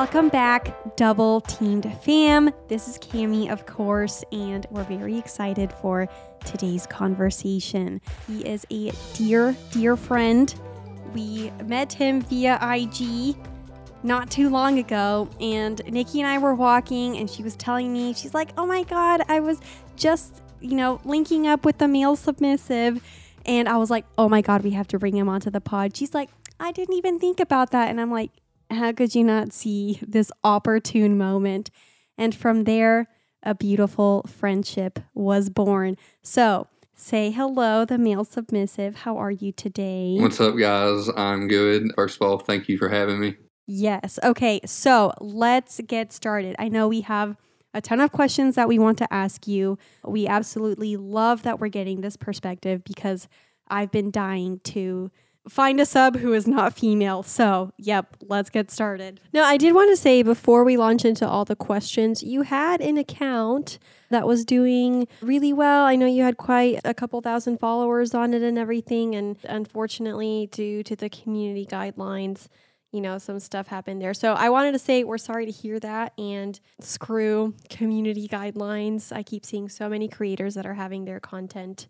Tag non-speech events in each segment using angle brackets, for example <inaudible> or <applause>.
Welcome back, double teamed fam. This is Cami, of course, and we're very excited for today's conversation. He is a dear, dear friend. We met him via IG not too long ago, and Niki and I were walking, and she was telling me, she's like, Oh my God, I was just, you know, linking up with the male submissive. And I was like, Oh my God, we have to bring him onto the pod. She's like, I didn't even think about that. And I'm like, how could you not see this opportune moment? And from there, a beautiful friendship was born. So, say hello, the male submissive. How are you today? What's up, guys? I'm good. First of all, thank you for having me. Yes. Okay. So, let's get started. I know we have a ton of questions that we want to ask you. We absolutely love that we're getting this perspective because I've been dying to find a sub who is not female. So, yep, let's get started. Now, I did want to say before we launch into all the questions, you had an account that was doing really well. I know you had quite a couple thousand followers on it and everything. And unfortunately, due to the community guidelines, you know, some stuff happened there. So I wanted to say we're sorry to hear that and screw community guidelines. I keep seeing so many creators that are having their content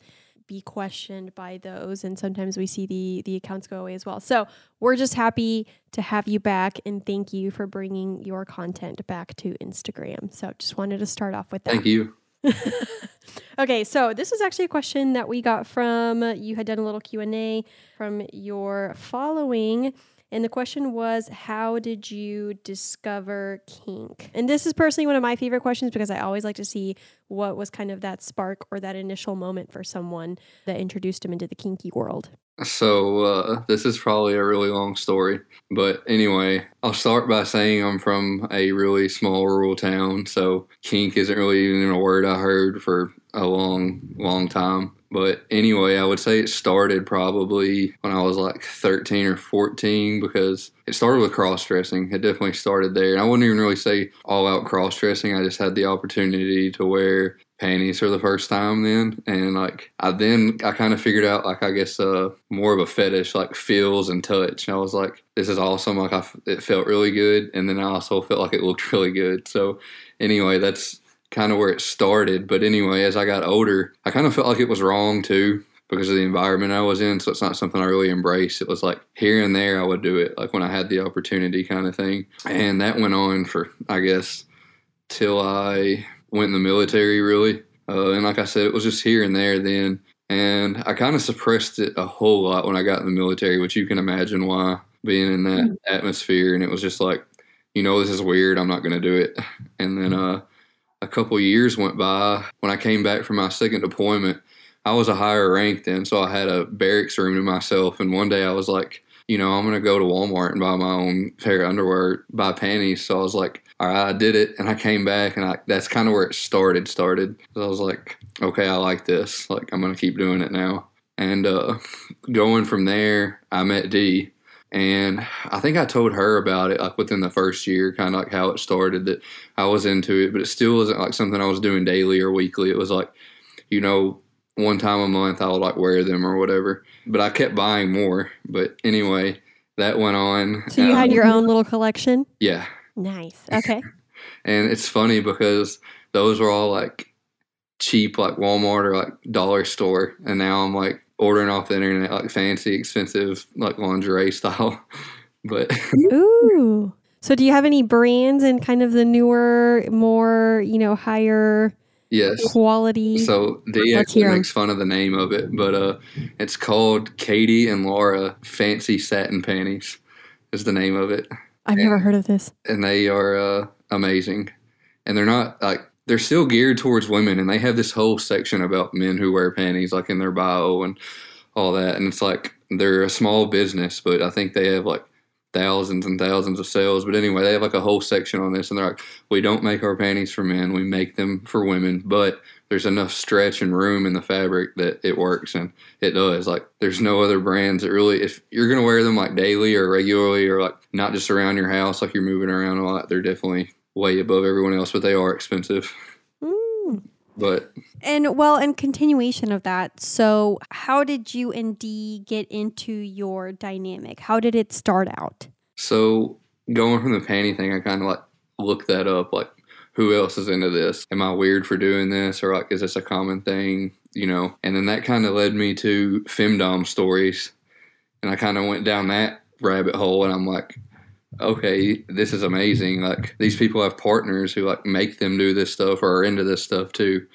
be questioned by those and sometimes we see the the accounts go away as well. So we're just happy to have you back and thank you for bringing your content back to instagram. So just wanted to start off with that. Thank you. <laughs> okay so this is actually a question that we got from you had done a little q&a from your following and the question was how did you discover kink? And this is personally one of my favorite questions because i always like to see what was kind of that spark or that initial moment for someone that introduced them into the kinky world So, uh, this is probably a really long story. But anyway, I'll start by saying I'm from a really small rural town. So, kink isn't really even a word I heard for a long, long time. But anyway, I would say it started probably when I was like 13 or 14 because it started with cross dressing. It definitely started there. And I wouldn't even really say all out cross dressing. I just had the opportunity to wear panties for the first time then. And like i then i kind of figured out like i guess uh more of a fetish like feels and touch. And i was like this is awesome. Like it felt really good. And then i also felt like it looked <laughs> really good. So anyway that's kind of where it started. But anyway as i got older i kind of felt like it was wrong too because of the environment i was in. So it's not something i really embraced. It was like here and there i would do it like when i had the opportunity kind of thing. And that went on for i guess till i went in the military really. Uh, and like I said, it was just here and there then. And I kind of suppressed it a whole lot when I got in the military, which you can imagine why being in that atmosphere. And it was just like, you know, this is weird. I'm not going to do it. <laughs> And then uh, a couple years went by. When I came back from my second deployment, I was a higher rank then. So I had a barracks room to myself. And one day I was like, you know, I'm going to go to Walmart and buy my own pair of underwear, buy panties. So I was like, I did it, and I came back, and I, that's kind of where it started. Started. So I was like, okay, I like this. Like, I'm gonna keep doing it now. And uh, going from there, I met D, and I think I told her about it like within the first year, kind of like how it started. That I was into it, but it still wasn't like something I was doing daily or weekly. It was like, you know, one time a month I would like wear them or whatever. But I kept buying more. But anyway, that went on. so you had your own little collection yeah. Nice okay And it's funny because those were all like cheap, like Walmart or like dollar store. And now I'm like ordering off the internet, like fancy, expensive, like lingerie style. <laughs> But <laughs> Ooh. So do you have any brands and kind of the newer, more, you know, higher yes. quality? So D Let's actually makes fun of the name of it, but uh, it's called Katie and Laura Fancy Satin Panties is the name of it. I've never heard of this. and they are uh, amazing. And they're not like they're still geared towards women, and they have this whole section about men who wear panties, like in their bio and all that. And it's like they're a small business, but I think they have like thousands and thousands of sales. But anyway, they have like a whole section on this, and they're like, we don't make our panties for men, we make them for women, but there's enough stretch and room in the fabric that it works and it does like there's no other brands that really if you're going to wear them like daily or regularly or like not just around your house like you're moving around a lot they're definitely way above everyone else but they are expensive Mm. but And well, in continuation of that, so how did you and D get into your dynamic? How did it start out? so going from the panty thing, I kind of like looked that up, like who else is into this? Am I weird for doing this, or like is this a common thing? You know, and then that kind of led me to femdom stories, and I kind of went down that rabbit hole, and I'm like, okay, this is amazing. Like these people have partners who like make them do this stuff or are into this stuff too.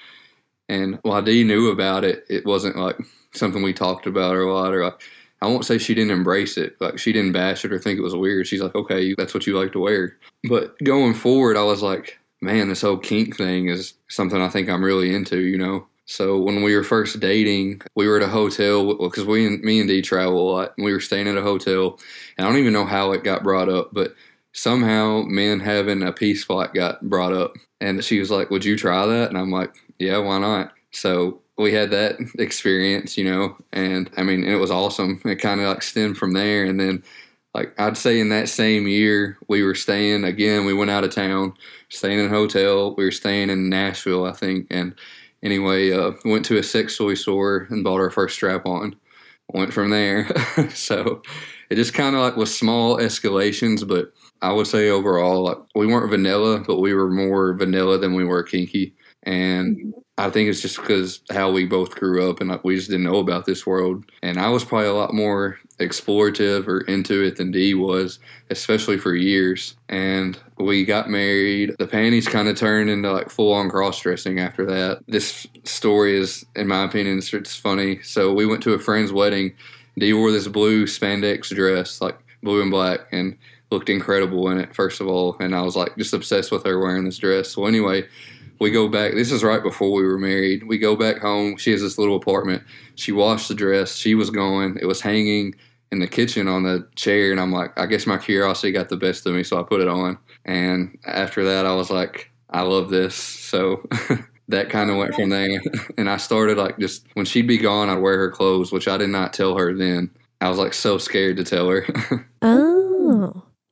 And while D knew about it, it wasn't like something we talked about a lot or like I won't say she didn't embrace it. Like she didn't bash it or think it was weird. She's like, okay, that's what you like to wear. But going forward, I was like, man, this whole kink thing is something I think I'm really into, you know? So when we were first dating, we were at a hotel because we and me and D travel a lot. And we were staying at a hotel, and I don't even know how it got brought up, but somehow men having a P-spot got brought up, and she was like, "Would you try that?" And I'm like, "Yeah, why not?" So we had that experience, you know, and I mean, it was awesome. It kind of like stemmed from there, and then like I'd say in that same year, we were staying again. We went out of town, staying in a hotel. We were staying in Nashville, I think, and anyway, uh, went to a sex toy store and bought our first strap on. Went from there. <laughs> so it just kind of like was small escalations, but I would say overall, like we weren't vanilla, but we were more vanilla than we were kinky. And mm-hmm. I think it's just because how we both grew up and like we just didn't know about this world. And I was probably a lot more explorative or into it than D was, especially for years. And we got married. The panties kind of turned into like full on cross dressing after that. This story is, in my opinion, it's, it's funny. So we went to a friend's wedding. D wore this blue spandex dress, like blue and black, and looked incredible in it, first of all. And I was like just obsessed with her wearing this dress. So anyway, we go back. This is right before we were married. We go back home. She has this little apartment. She washed the dress. She was going. It was hanging in the kitchen on the chair, and I'm like, I guess my curiosity got the best of me, so I put it on. And after that, I was like, I love this. So <laughs> that kind of went from there. <laughs> and I started like just when she'd be gone, I'd wear her clothes, which I did not tell her then. I was like so scared to tell her. <laughs> oh.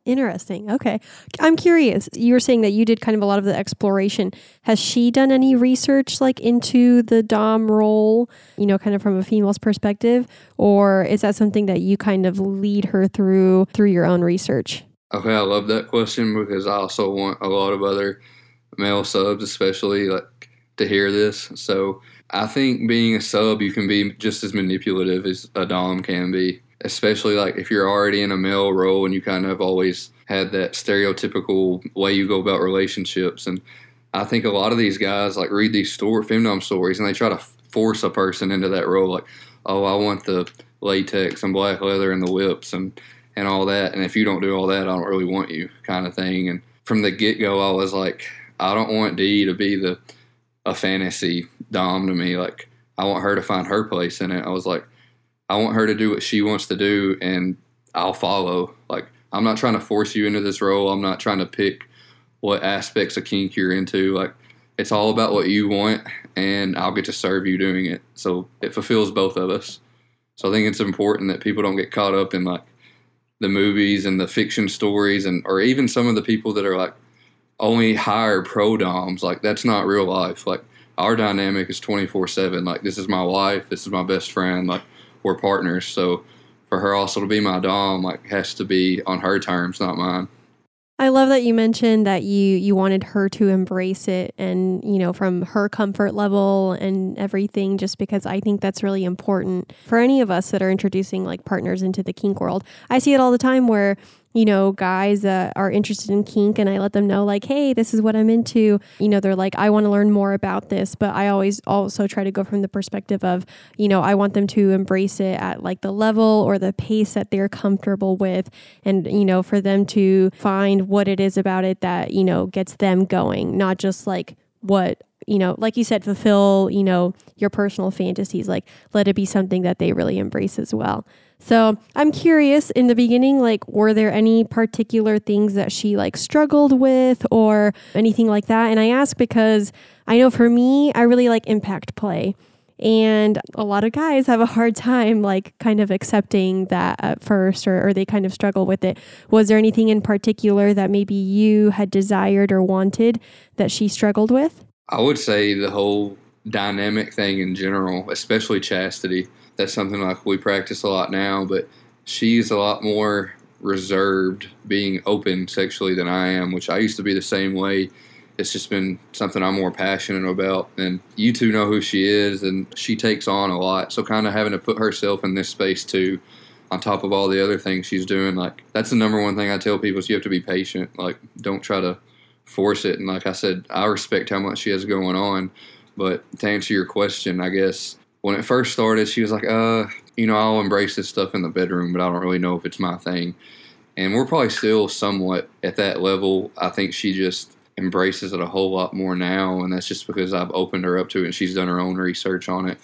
Interesting. Okay. I'm curious. You were saying that you did kind of a lot of the exploration. Has she done any research like into the Dom role, you know, kind of from a female's perspective? Or is that something that you kind of lead her through through your own research? Okay, I love that question because I also want a lot of other male subs, especially like to hear this. So I think being a sub, you can be just as manipulative as a Dom can be especially like if you're already in a male role and you kind of always had that stereotypical way you go about relationships. And I think a lot of these guys like read these story femdom stories and they try to force a person into that role. Like, oh, I want the latex and black leather and the whips and and all that. And if you don't do all that, I don't really want you, kind of thing. And from the get go, I was like, I don't want D to be the a fantasy dom to me. Like, I want her to find her place in it. I was like, I want her to do what she wants to do, and I'll follow. Like I'm not trying to force you into this role. I'm not trying to pick what aspects of kink you're into. Like it's all about what you want, and I'll get to serve you doing it. So it fulfills both of us. So I think it's important that people don't get caught up in like the movies and the fiction stories, and or even some of the people that are like only hire pro doms. Like that's not real life. Like our dynamic is 24 seven. Like this is my wife. This is my best friend. Like we're partners. So for her also to be my dom, like has to be on her terms, not mine. I love that you mentioned that you you wanted her to embrace it and you know from her comfort level and everything just because I think that's really important for any of us that are introducing like partners into the kink world. I see it all the time where you know, guys that are interested in kink and I let them know, like, hey, this is what I'm into. You know, they're like, I want to learn more about this. But I always also try to go from the perspective of, you know, I want them to embrace it at like the level or the pace that they're comfortable with. And, you know, for them to find what it is about it that, you know, gets them going, not just like what you know, like you said, fulfill, you know, your personal fantasies. Like, let it be something that they really embrace as well. So I'm curious in the beginning, like, were there any particular things that she like struggled with or anything like that? And I ask because I know for me, I really like impact play. And a lot of guys have a hard time, like, kind of accepting that at first, or, or they kind of struggle with it. Was there anything in particular that maybe you had desired or wanted that she struggled with? I would say the whole dynamic thing in general, especially chastity that's something like we practice a lot now, but she's a lot more reserved, being open sexually than I am, which I used to be the same way. It's just been something I'm more passionate about. And you two know who she is, and she takes on a lot. So, kind of having to put herself in this space too, on top of all the other things she's doing, like that's the number one thing I tell people is you have to be patient. Like, don't try to force it. And like I said, I respect how much she has going on. But to answer your question, I guess when it first started, she was like, uh, you know, I'll embrace this stuff in the bedroom, but I don't really know if it's my thing. And we're probably still somewhat at that level. I think she just embraces it a whole lot more now, and that's just because I've opened her up to it and she's done her own research on it.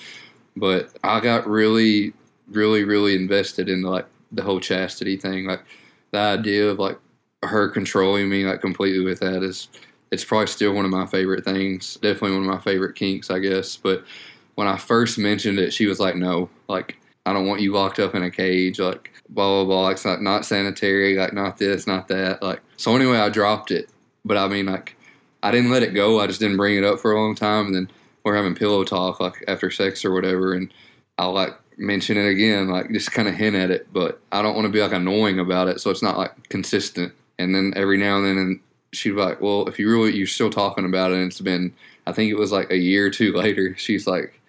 But I got really, really, really invested in like the whole chastity thing. Like the idea of like her controlling me like completely with that is it's probably still one of my favorite things. Definitely one of my favorite kinks, I guess. But when I first mentioned it, she was like, "No, like I don't want you locked up in a cage, like blah blah blah. It's not not sanitary, like not this, not that. Like so. Anyway, I dropped it, but I mean, like I didn't let it go. I just didn't bring it up for a long time, and then we're having pillow talk like after sex or whatever, and I'll like mention it again, like just kind of hint at it, but I don't want to be like annoying about it, so it's not like consistent. And then every now and then, and she'd be like, "Well, if you really you're still talking about it, and it's been, I think it was like a year or two <laughs> later, she's like."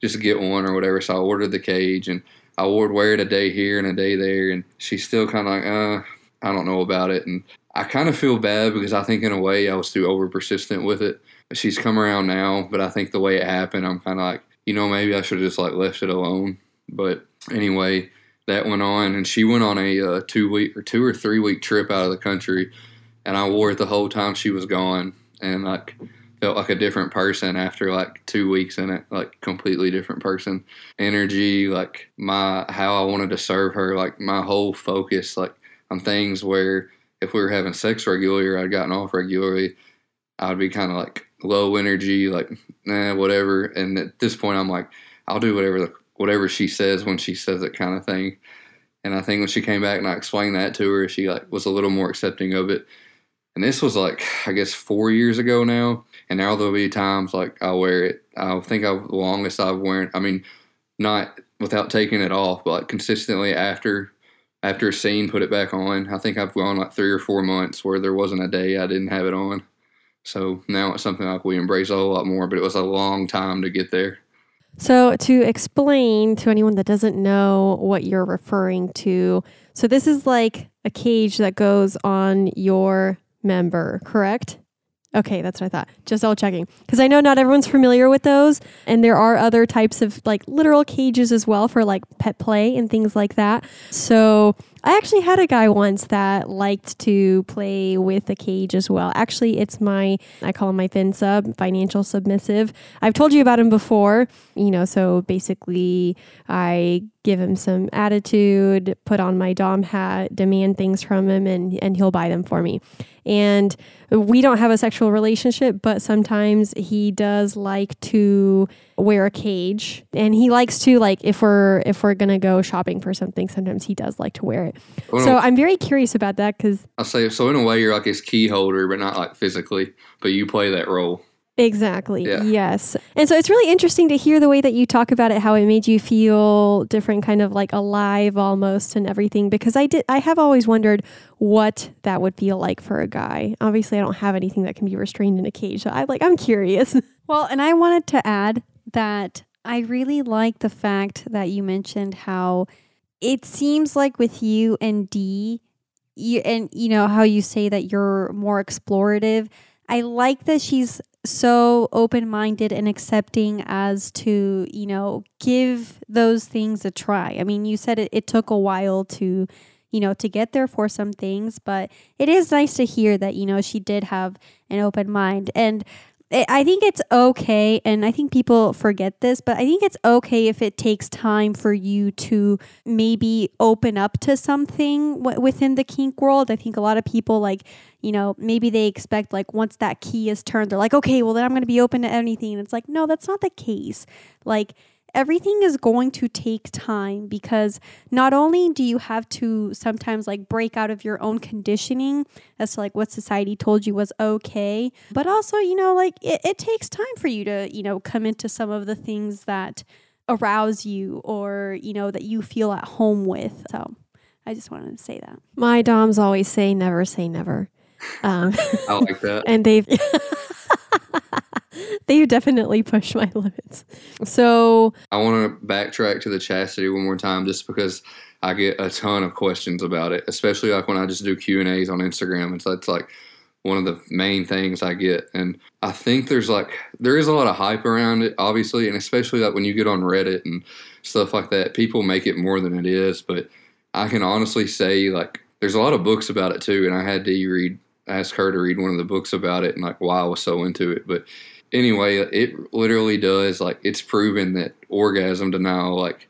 just get one or whatever. So I ordered the cage and I would wear it a day here and a day there. And she's still kind of like, uh, I don't know about it. And I kind of feel bad because I think in a way I was too over persistent with it. She's come around now, but I think the way it happened, I'm kind of like, you know, maybe I should have just like left it alone. But anyway, that went on, and she went on a uh, two week or two or three week trip out of the country, and I wore it the whole time she was gone, and like felt like a different person after like two weeks in it, like completely different person. Energy, like my how I wanted to serve her, like my whole focus, like on things where if we were having sex regularly or I'd gotten off regularly, I'd be kind of like low energy, like nah, whatever. And at this point, I'm like, I'll do whatever the, whatever she says when she says it, kind of thing. And I think when she came back and I explained that to her, she like was a little more accepting of it. And this was like I guess four years ago now and now there'll be times like I'll wear it. I think I've the longest I've worn. I mean, not without taking it off, but like consistently after after a scene, put it back on. I think I've gone like three or four months where there wasn't a day I didn't have it on. So now it's something like we embrace a whole lot more, but it was a long time to get there. So, to explain to anyone that doesn't know what you're referring to, so this is like a cage that goes on your member, correct? Okay, that's what I thought. Just all checking. Because I know not everyone's familiar with those. And there are other types of like literal cages as well for like pet play and things like that. So I actually had a guy once that liked to play with a cage as well. Actually, it's my, I call him my fin sub, financial submissive. I've told you about him before, you know, so basically I give him some attitude, put on my Dom hat, demand things from him, and, and he'll buy them for me. And we don't have a sexual relationship, but sometimes he does like to wear a cage and he likes to like if we're if we're gonna go shopping for something sometimes he does like to wear it well, so i'm very curious about that because i say so in a way you're like his key holder but not like physically but you play that role Exactly. Yeah. Yes. And so it's really interesting to hear the way that you talk about it, how it made you feel different, kind of like alive almost and everything. Because I did, I have always wondered what that would feel like for a guy. Obviously, I don't have anything that can be restrained in a cage. So I like, I'm curious. <laughs> Well, and I wanted to add that I really like the fact that you mentioned how it seems like with you and D, you, and you know how you say that you're more explorative. I like that she's so open minded and accepting as to, you know, give those things a try. I mean, you said it, it took a while to, you know, to get there for some things, but it is nice to hear that, you know, she did have an open mind. And I think it's okay, and I think people forget this, but I think it's okay if it takes time for you to maybe open up to something w- within the kink world. I think a lot of people, like, you know, maybe they expect, like, once that key is turned, they're like, okay, well, then I'm going to be open to anything. And it's like, no, that's not the case. Like, everything is going to take time because not only do you have to sometimes like break out of your own conditioning as to like what society told you was okay, but also, you know, like it, it takes time for you to, you know, come into some of the things that arouse you or, you know, that you feel at home with. So I just wanted to say that. My DOMs always say never say never. <laughs> Um, I like that. <laughs> and they've <laughs> they've definitely push my <laughs> limits. So I want to backtrack to the chastity one more time, just because I get a ton of questions about it, especially like when I just do Q and A's on Instagram. And so it's that's like one of the main things I get, and I think there's like there is a lot of hype around it, obviously, and especially like when you get on Reddit and stuff like that, people make it more than it is. But I can honestly say like there's a lot of books about it too, and I had to read ask her to read one of the books about it and like why I was so into it, but anyway, it literally does like it's proven that orgasm denial like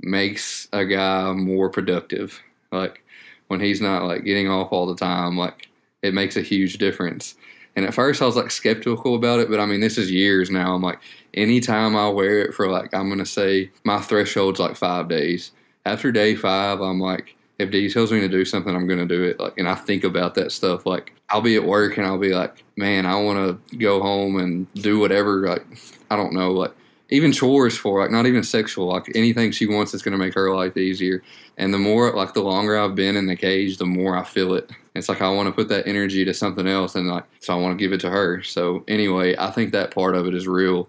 makes a guy more productive. Like when he's not like getting off all the time, like it makes a huge difference. And at first I was like skeptical about it, but I mean this is years now. I'm like anytime I wear it for like I'm gonna say my threshold's like five days. After day five, I'm like if D tells me to do something, I'm gonna do it. Like, and I think about that stuff. Like, I'll be at work and I'll be like, man, I want to go home and do whatever. Like, I don't know, like even chores for like not even sexual, like anything she wants that's gonna make her life easier. And the more, like, the longer I've been in the cage, the more I feel it. It's like I want to put that energy to something else, and like, so I want to give it to her. So anyway, I think that part of it is real.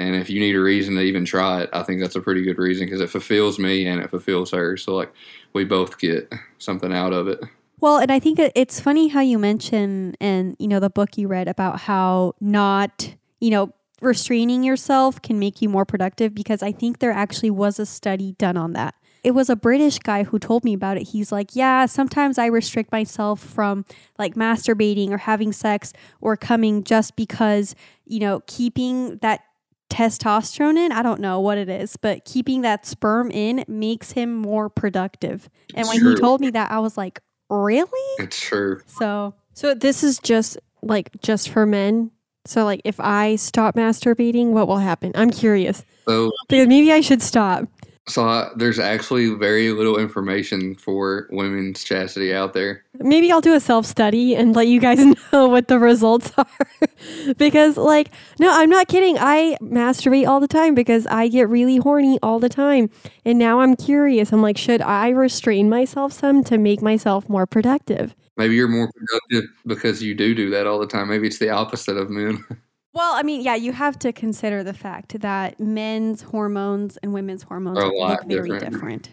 And if you need a reason to even try it, I think that's a pretty good reason because it fulfills me and it fulfills her. So like we both get something out of it. Well, and I think it's funny how you mention and you know the book you read about how not, you know, restraining yourself can make you more productive because I think there actually was a study done on that. It was a British guy who told me about it. He's like, "Yeah, sometimes I restrict myself from like masturbating or having sex or coming just because, you know, keeping that testosterone in. I don't know what it is, but keeping that sperm in makes him more productive. And It's when true. he told me that, I was like, really? It's true. So, so this is just like just for men. So like if I stop masturbating, what will happen? I'm curious. So Because maybe I should stop. So I, there's actually very little information for women's chastity out there. Maybe I'll do a self study and let you guys <laughs> know what the results are. <laughs> because, like, no, I'm not kidding. I masturbate all the time because I get really horny all the time. And now I'm curious. I'm like, should I restrain myself some to make myself more productive? Maybe you're more productive because you do do that all the time. Maybe it's the opposite of men. <laughs> well, I mean, yeah, you have to consider the fact that men's hormones and women's hormones Are look very different. different.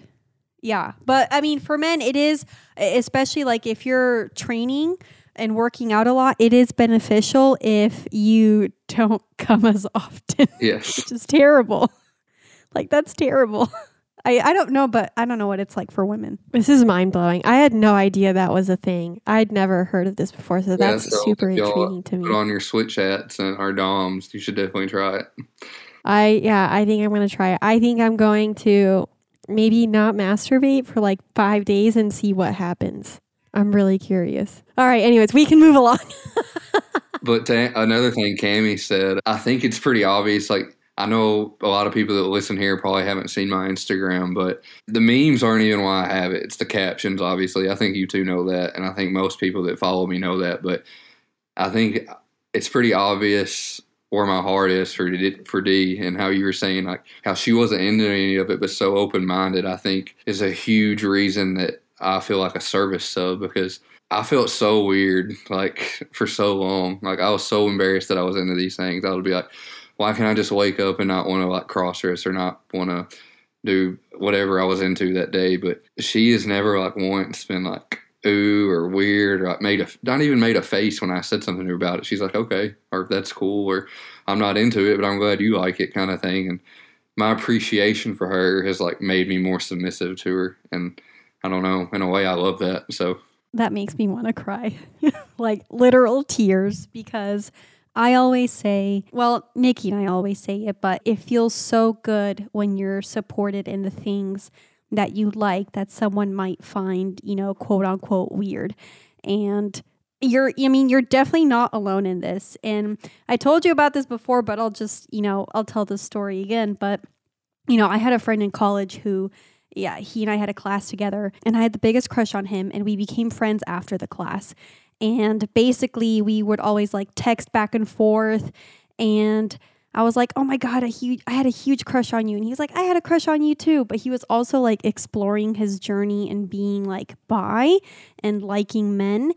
Yeah. But I mean, for men, it is, especially like if you're training and working out a lot, it is beneficial if you don't <laughs> come as often, yes. which is terrible. <laughs> Like, that's terrible. <laughs> I, I don't know, but I don't know what it's like for women. This is mind blowing. I had no idea that was a thing. I'd never heard of this before. So that's so super if y'all intriguing to me. Put me. on your switch hats and our DOMs. You should definitely try it. I, yeah, I think I'm going to try it. I think I'm going to maybe not masturbate for like five days and see what happens. I'm really curious. All right. Anyways, we can move along. <laughs> But to, another thing Cami said, I think it's pretty obvious. Like I know a lot of people that listen here probably haven't seen my Instagram, but the memes aren't even why I have it. It's the captions, obviously. I think you two know that, and I think most people that follow me know that. But I think it's pretty obvious where my heart is for D, for D and how you were saying like how she wasn't into any of it, but so open minded. I think is a huge reason that I feel like a service sub because I felt so weird like for so long. Like I was so embarrassed that I was into these things. I would be like, why can't I just wake up and not want to like cross dress or not want to do whatever I was into that day? But she has never like once been like ooh or weird or like made a not even made a face when I said something to her about it. She's like, okay, or that's cool, or I'm not into it, but I'm glad you like it, kind of thing. And my appreciation for her has like made me more submissive to her, and I don't know, in a way, I love that. So that makes me want to cry <laughs> like literal tears because I always say, well, Niki and I always say it, but it feels so good when you're supported in the things that you like that someone might find, you know, quote unquote weird. And you're, I mean, you're definitely not alone in this. And I told you about this before, but I'll just, you know, I'll tell the story again. But, you know, I had a friend in college who, yeah, he and I had a class together, and I had the biggest crush on him, and we became friends after the class. And basically, we would always like text back and forth. And I was like, "Oh my god, a huge I had a huge crush on you." And he was like, "I had a crush on you too." But he was also like exploring his journey and being like bi and liking men,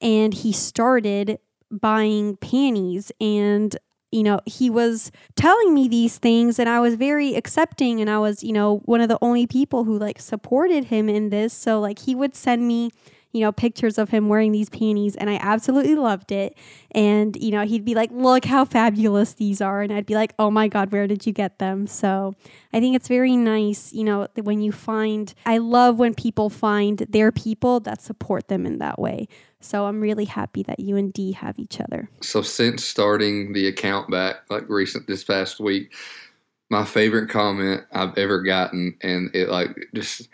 and he started buying panties and you know, he was telling me these things and I was very accepting and I was, you know, one of the only people who like supported him in this. So like he would send me you know, pictures of him wearing these panties and I absolutely loved it. And, you know, he'd be like, look how fabulous these are. And I'd be like, oh my God, where did you get them? So I think it's very nice, you know, when you find, I love when people find their people that support them in that way. So I'm really happy that you and D have each other. So since starting the account back, like recent this past week, my favorite comment I've ever gotten, and it like just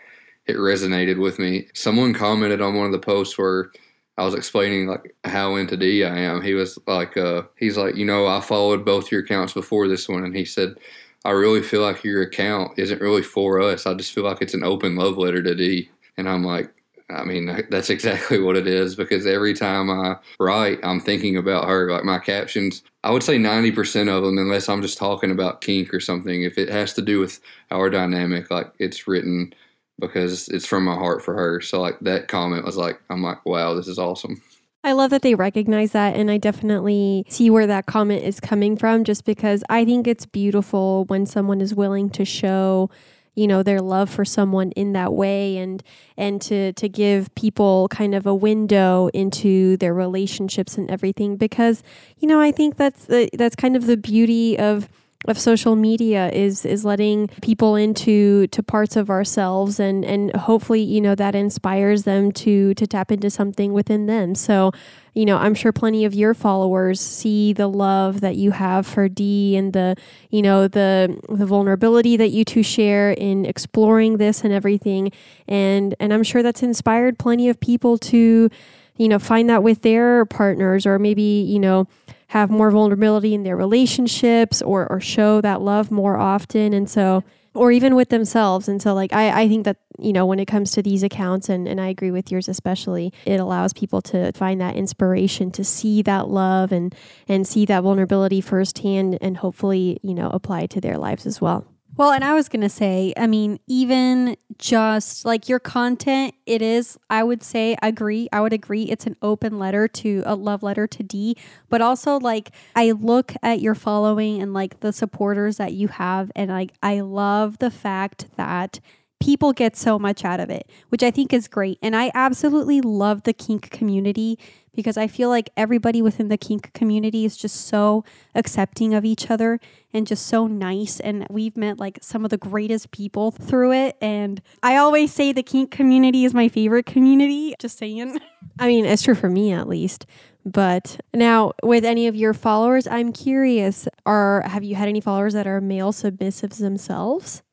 it resonated with me. Someone commented on one of the posts where I was explaining like how into D I am. He was like, uh, he's like, you know, I followed both your accounts before this one, and he said, I really feel like your account isn't really for us. I just feel like it's an open love letter to D. And I'm like, I mean, that's exactly what it is because every time I write, I'm thinking about her. Like my captions, I would say 90% of them, unless I'm just talking about kink or something, if it has to do with our dynamic, like it's written because it's from my heart for her. So like that comment was like, I'm like, wow, this is awesome. I love that they recognize that. And I definitely see where that comment is coming from just because I think it's beautiful when someone is willing to show you know their love for someone in that way and and to to give people kind of a window into their relationships and everything because you know I think that's the, that's kind of the beauty of of social media is is letting people into to parts of ourselves and and hopefully you know that inspires them to to tap into something within them. So you know i'm sure plenty of your followers see the love that you have for D and the you know the the vulnerability that you two share in exploring this and everything. And and i'm sure that's inspired plenty of people to you know find that with their partners or maybe you know have more vulnerability in their relationships or or show that love more often. And so or even with themselves. And so like I, I think that you know when it comes to these accounts and, and i agree with yours especially it allows people to find that inspiration to see that love and and see that vulnerability firsthand and hopefully you know apply to their lives as well well, and I was going to say, I mean, even just like your content, it is, I would say, agree. I would agree. It's an open letter to a love letter to D, But also, like, I look at your following and like the supporters that you have, and like, I love the fact that people get so much out of it, which I think is great. And I absolutely love the kink community because I feel like everybody within the kink community is just so accepting of each other and just so nice. And we've met like some of the greatest people through it. And I always say the kink community is my favorite community. Just saying. <laughs> I mean, it's true for me at least. But now, with any of your followers, I'm curious: Are have you had any followers that are male submissives themselves?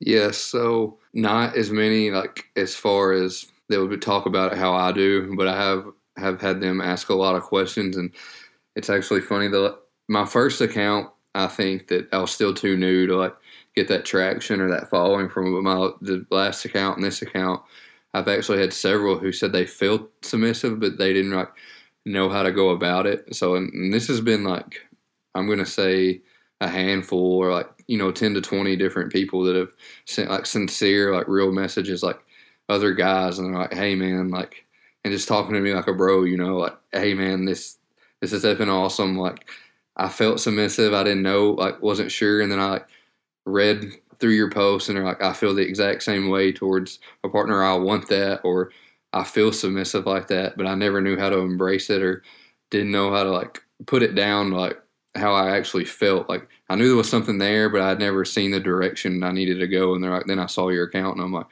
Yes. So not as many like as far as they would talk about it how I do, but I have have had them ask a lot of questions, and it's actually funny. The my first account, I think that I was still too new to like get that traction or that following from. My the last account and this account, I've actually had several who said they felt submissive, but they didn't like know how to go about it. So, and, and this has been like I'm gonna say a handful or like you know 10 to 20 different people that have sent like sincere like real messages like other guys and they're like hey man like and just talking to me like a bro, you know, like, hey man, this this is effing awesome. Like I felt submissive. I didn't know, like wasn't sure, and then I like read through your posts and they're like, I feel the exact same way towards a partner. I want that, or I feel submissive like that, but I never knew how to embrace it or didn't know how to like put it down like how I actually felt. Like I knew there was something there, but I'd never seen the direction I needed to go. And they're like, then I saw your account and I'm like,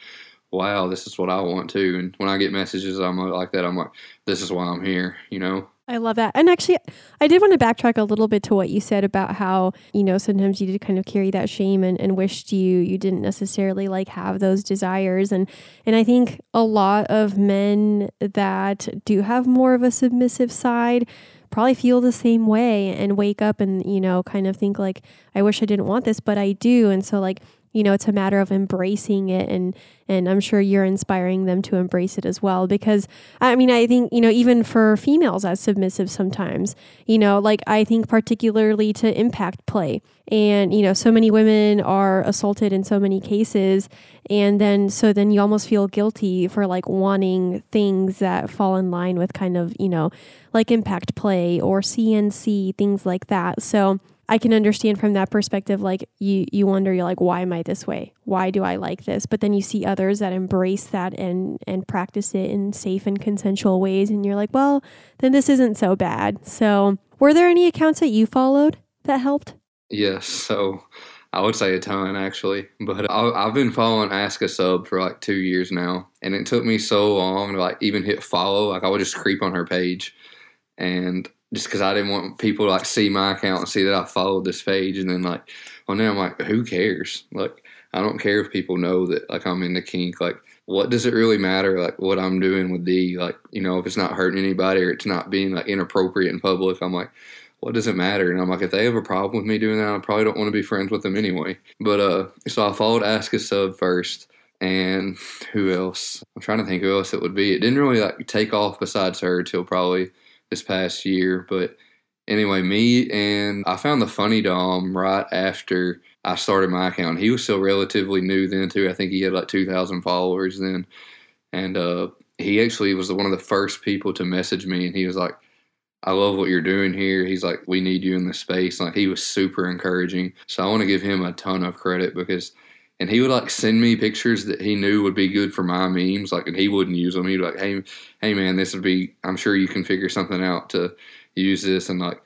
wow, this is what I want to. And when I get messages I'm like that, I'm like, this is why I'm here, you know? I love that. And actually, I did want to backtrack a little bit to what you said about how, you know, sometimes you did kind of carry that shame and, and wished you you didn't necessarily like have those desires. And and I think a lot of men that do have more of a submissive side probably feel the same way and wake up and, you know, kind of think like, I wish I didn't want this, but I do. And so like you know, it's a matter of embracing it and and I'm sure you're inspiring them to embrace it as well because I mean, I think, you know, even for females as submissive sometimes, you know, like I think particularly to impact play. And, you know, so many women are assaulted in so many cases and then so then you almost feel guilty for like wanting things that fall in line with kind of, you know, like impact play or CNC, things like that. So I can understand from that perspective, like you, you wonder, you're like, why am I this way? Why do I like this? But then you see others that embrace that and, and practice it in safe and consensual ways. And you're like, well, then this isn't so bad. So were there any accounts that you followed that helped? Yes. So I would say a ton actually, but I, I've been following Ask a Sub for like two years now, and it took me so long to like even hit follow. Like I would just creep on her page, and just because I didn't want people to like see my account and see that I followed this page, and then like, well, now I'm like, who cares? Like, I don't care if people know that like I'm into kink. Like, what does it really matter? Like, what I'm doing with D? Like, you know, if it's not hurting anybody or it's not being like inappropriate in public, I'm like, what does it matter? And I'm like, if they have a problem with me doing that, I probably don't want to be friends with them anyway. But uh, so I followed Ask a Sub first, and who else? I'm trying to think who else it would be. It didn't really like take off besides her till probably this past year. But anyway, me and I found the funny Dom right after I started my account. He was still relatively new then too. I think he had like two thousand followers then, and uh, he actually was one of the first people to message me, and he was like. I love what you're doing here. He's like, we need you in this space. Like he was super encouraging. So I want to give him a ton of credit because and he would like send me pictures that he knew would be good for my memes, like, and he wouldn't use them. He'd be like, "Hey, hey, man, this would be. I'm sure you can figure something out to use this." And like,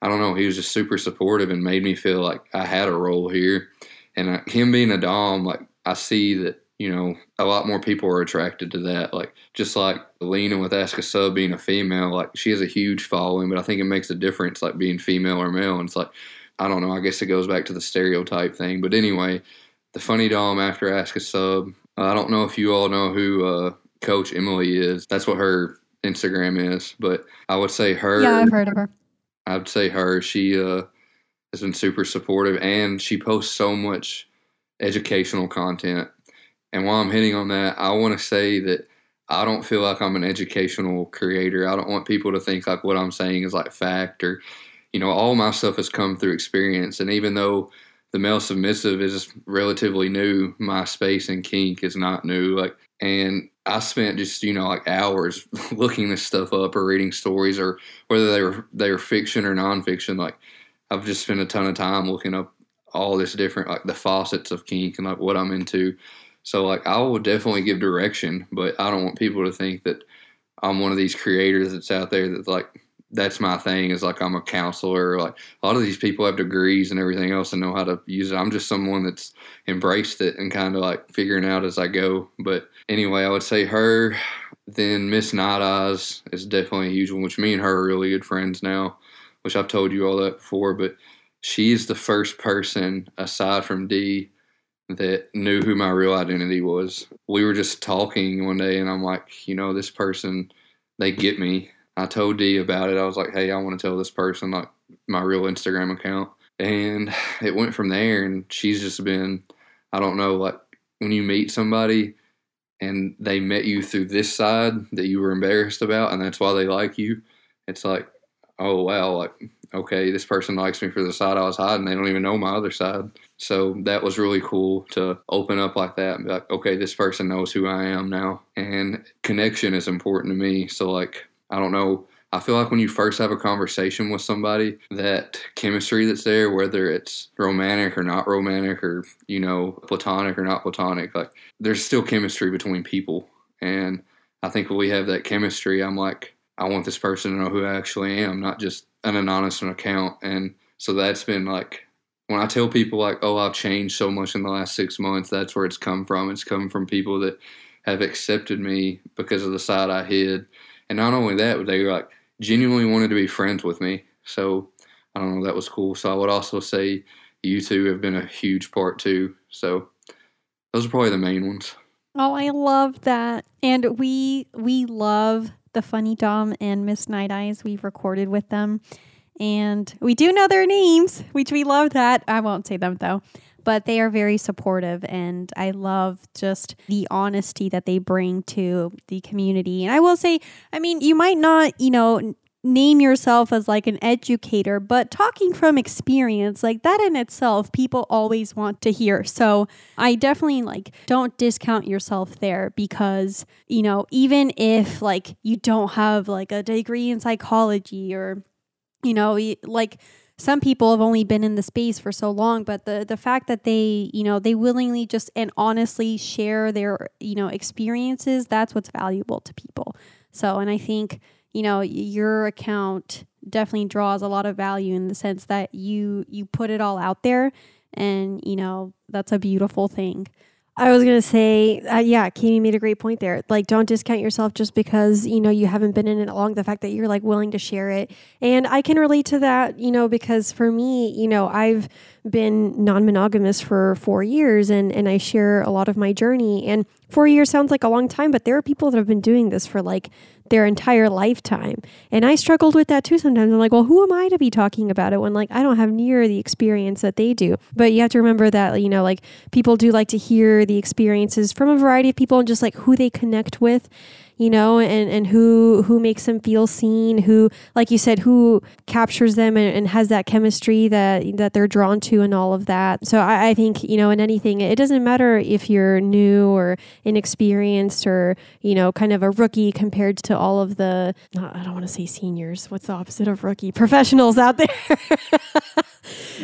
I don't know, he was just super supportive and made me feel like I had a role here. And uh, him being a dom, like, I see that you know a lot more people are attracted to that. Like, just like Lena with Ask a Sub being a female, like she has a huge following, but I think it makes a difference, like being female or male. And it's like, I don't know. I guess it goes back to the stereotype thing, but anyway the funny dom after ask a sub. Uh, I don't know if you all know who uh, Coach Emily is. That's what her Instagram is, but I would say her. Yeah, I've heard of her. I'd say her. She uh, has been super supportive, and she posts so much educational content. And while I'm hitting on that, I want to say that I don't feel like I'm an educational creator. I don't want people to think like what I'm saying is like fact or, you know, all my stuff has come through experience. And even though the male submissive is relatively new. My space and kink is not new. Like, and I spent just you know like hours <laughs> looking this stuff up or reading stories or whether they were they were fiction or nonfiction. Like, I've just spent a ton of time looking up all this different like the faucets of kink and like what I'm into. So like I will definitely give direction, but I don't want people to think that I'm one of these creators that's out there that's like that's my thing is like I'm a counselor. Like a lot of these people have degrees and everything else and know how to use it. I'm just someone that's embraced it and kind of like figuring out as I go. But anyway, I would say her. Then Miss Night Eyes is definitely a huge one, which me and her are really good friends now, which I've told you all that before. But she's the first person aside from D that knew who my real identity was. We were just talking one day, and I'm like, you know, this person, they get me I told D about it. I was like, hey, I want to tell this person like my real Instagram account. And <sighs> it went from there. And she's just been, I don't know, like when you meet somebody and they met you through this side that you were embarrassed about, and that's why they like you, it's like, oh, wow, like, okay, this person likes me for the side I was hiding. They don't even know my other side. So that was really cool to open up like that and be like, okay, this person knows who I am now. And connection is important to me. So, like, I don't know. I feel like when you first have a conversation with somebody, that chemistry that's there, whether it's romantic or not romantic, or you know, platonic or not platonic, like there's still chemistry between people. And I think when we have that chemistry, I'm like, I want this person to know who I actually am, not just an anonymous account. And so that's been like when I tell people like, oh, I've changed so much in the last six months, that's where it's come from. It's come from people that have accepted me because of the side I hid and not only that, but they like genuinely wanted to be friends with me. So I don't know, that was cool. So I would also say you two have been a huge part too. So those are probably the main ones. Oh, I love that. And we we love the Funny Dom and Miss Night Eyes. We've recorded with them. And we do know their names, which we love that. I won't say them though. But they are very supportive and I love just the honesty that they bring to the community. And I will say, I mean, you might not, you know, name yourself as like an educator, but talking from experience, like that in itself, people always want to hear. So I definitely like don't discount yourself there because, you know, even if like you don't have like a degree in psychology or, you know, like some people have only been in the space for so long but the the fact that they you know they willingly just and honestly share their you know experiences that's what's valuable to people. So and i think you know your account definitely draws a lot of value in the sense that you you put it all out there and you know that's a beautiful thing I was gonna say, uh, yeah, Katie made a great point there. Like, don't discount yourself just because you know you haven't been in it long. The fact that you're like willing to share it, and I can relate to that. You know, because for me, you know, I've been non-monogamous for four years, and and I share a lot of my journey. And four years sounds like a long time, but there are people that have been doing this for like their entire lifetime. And I struggled with that too sometimes. I'm like, well, who am I to be talking about it when like I don't have near the experience that they do? But you have to remember that, you know, like people do like to hear the experiences from a variety of people and just like who they connect with you know, and, and who who makes them feel seen, who, like you said, who captures them and, and has that chemistry that that they're drawn to and all of that. So I, I think, you know, in anything, it doesn't matter if you're new or inexperienced or, you know, kind of a rookie compared to all of the uh, I don't want to say seniors. What's the opposite of rookie? Professionals out <laughs> there.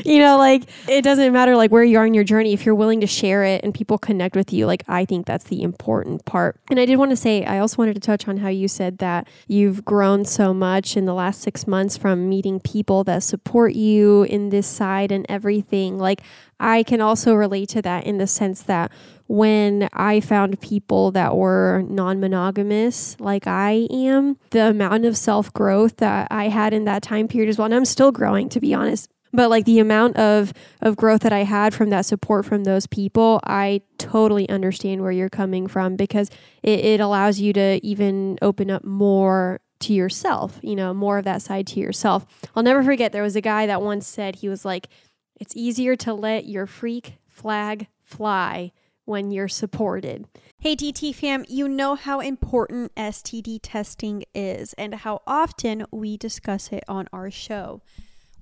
you know, like it doesn't matter like where you are in your journey if you're willing to share it and people connect with you. Like I think that's the important part. And I did want to say I also wanted to touch on how you said that you've grown so much in the last 6 months from meeting people that support you in this side and everything. Like I can also relate to that in the sense that when I found people that were non monogamous, like I am, the amount of self growth that I had in that time period as well, and I'm still growing, to be honest but like the amount of of growth that I had from that support from those people, I totally understand where you're coming from because it, it allows you to even open up more to yourself, you know, more of that side to yourself. I'll never forget there was a guy that once said he was like, it's easier to let your freak flag fly when you're supported. Hey, DT fam, you know how important STD testing is and how often we discuss it on our show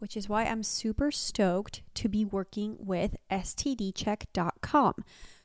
which is why I'm super stoked to be working with STDcheck.com.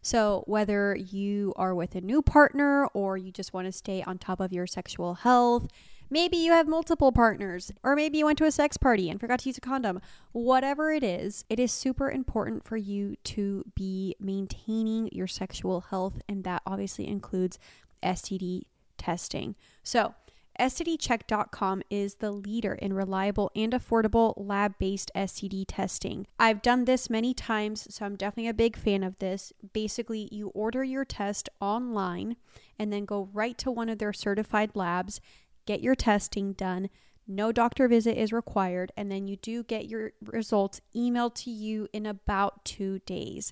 So, whether you are with a new partner or you just want to stay on top of your sexual health, maybe you have multiple partners, or maybe you went to a sex party and forgot to use a condom, whatever it is, it is super important for you to be maintaining your sexual health, and that obviously includes STD testing. So, STDcheck.com is the leader in reliable and affordable lab based STD testing. I've done this many times, so I'm definitely a big fan of this. Basically, you order your test online and then go right to one of their certified labs, get your testing done. No doctor visit is required, and then you do get your results emailed to you in about two days.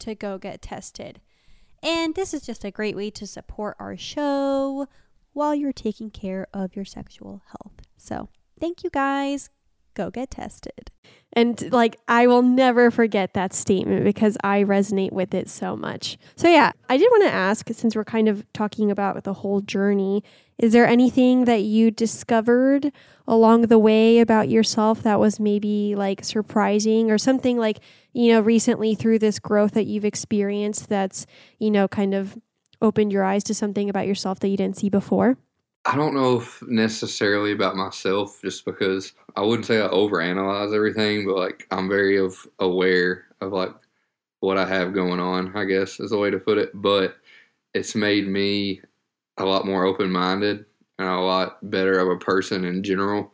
to go get tested. And this is just a great way to support our show while you're taking care of your sexual health. So, thank you guys. Go get tested. And like, I will never forget that statement because I resonate with it so much. So, yeah, I did want to ask since we're kind of talking about the whole journey, is there anything that you discovered along the way about yourself that was maybe like surprising or something like, you know, recently through this growth that you've experienced that's, you know, kind of opened your eyes to something about yourself that you didn't see before? I don't know if necessarily about myself, just because I wouldn't say I overanalyze everything, but like I'm very of aware of like what I have going on. I guess is the way to put it. But it's made me a lot more open minded and a lot better of a person in general.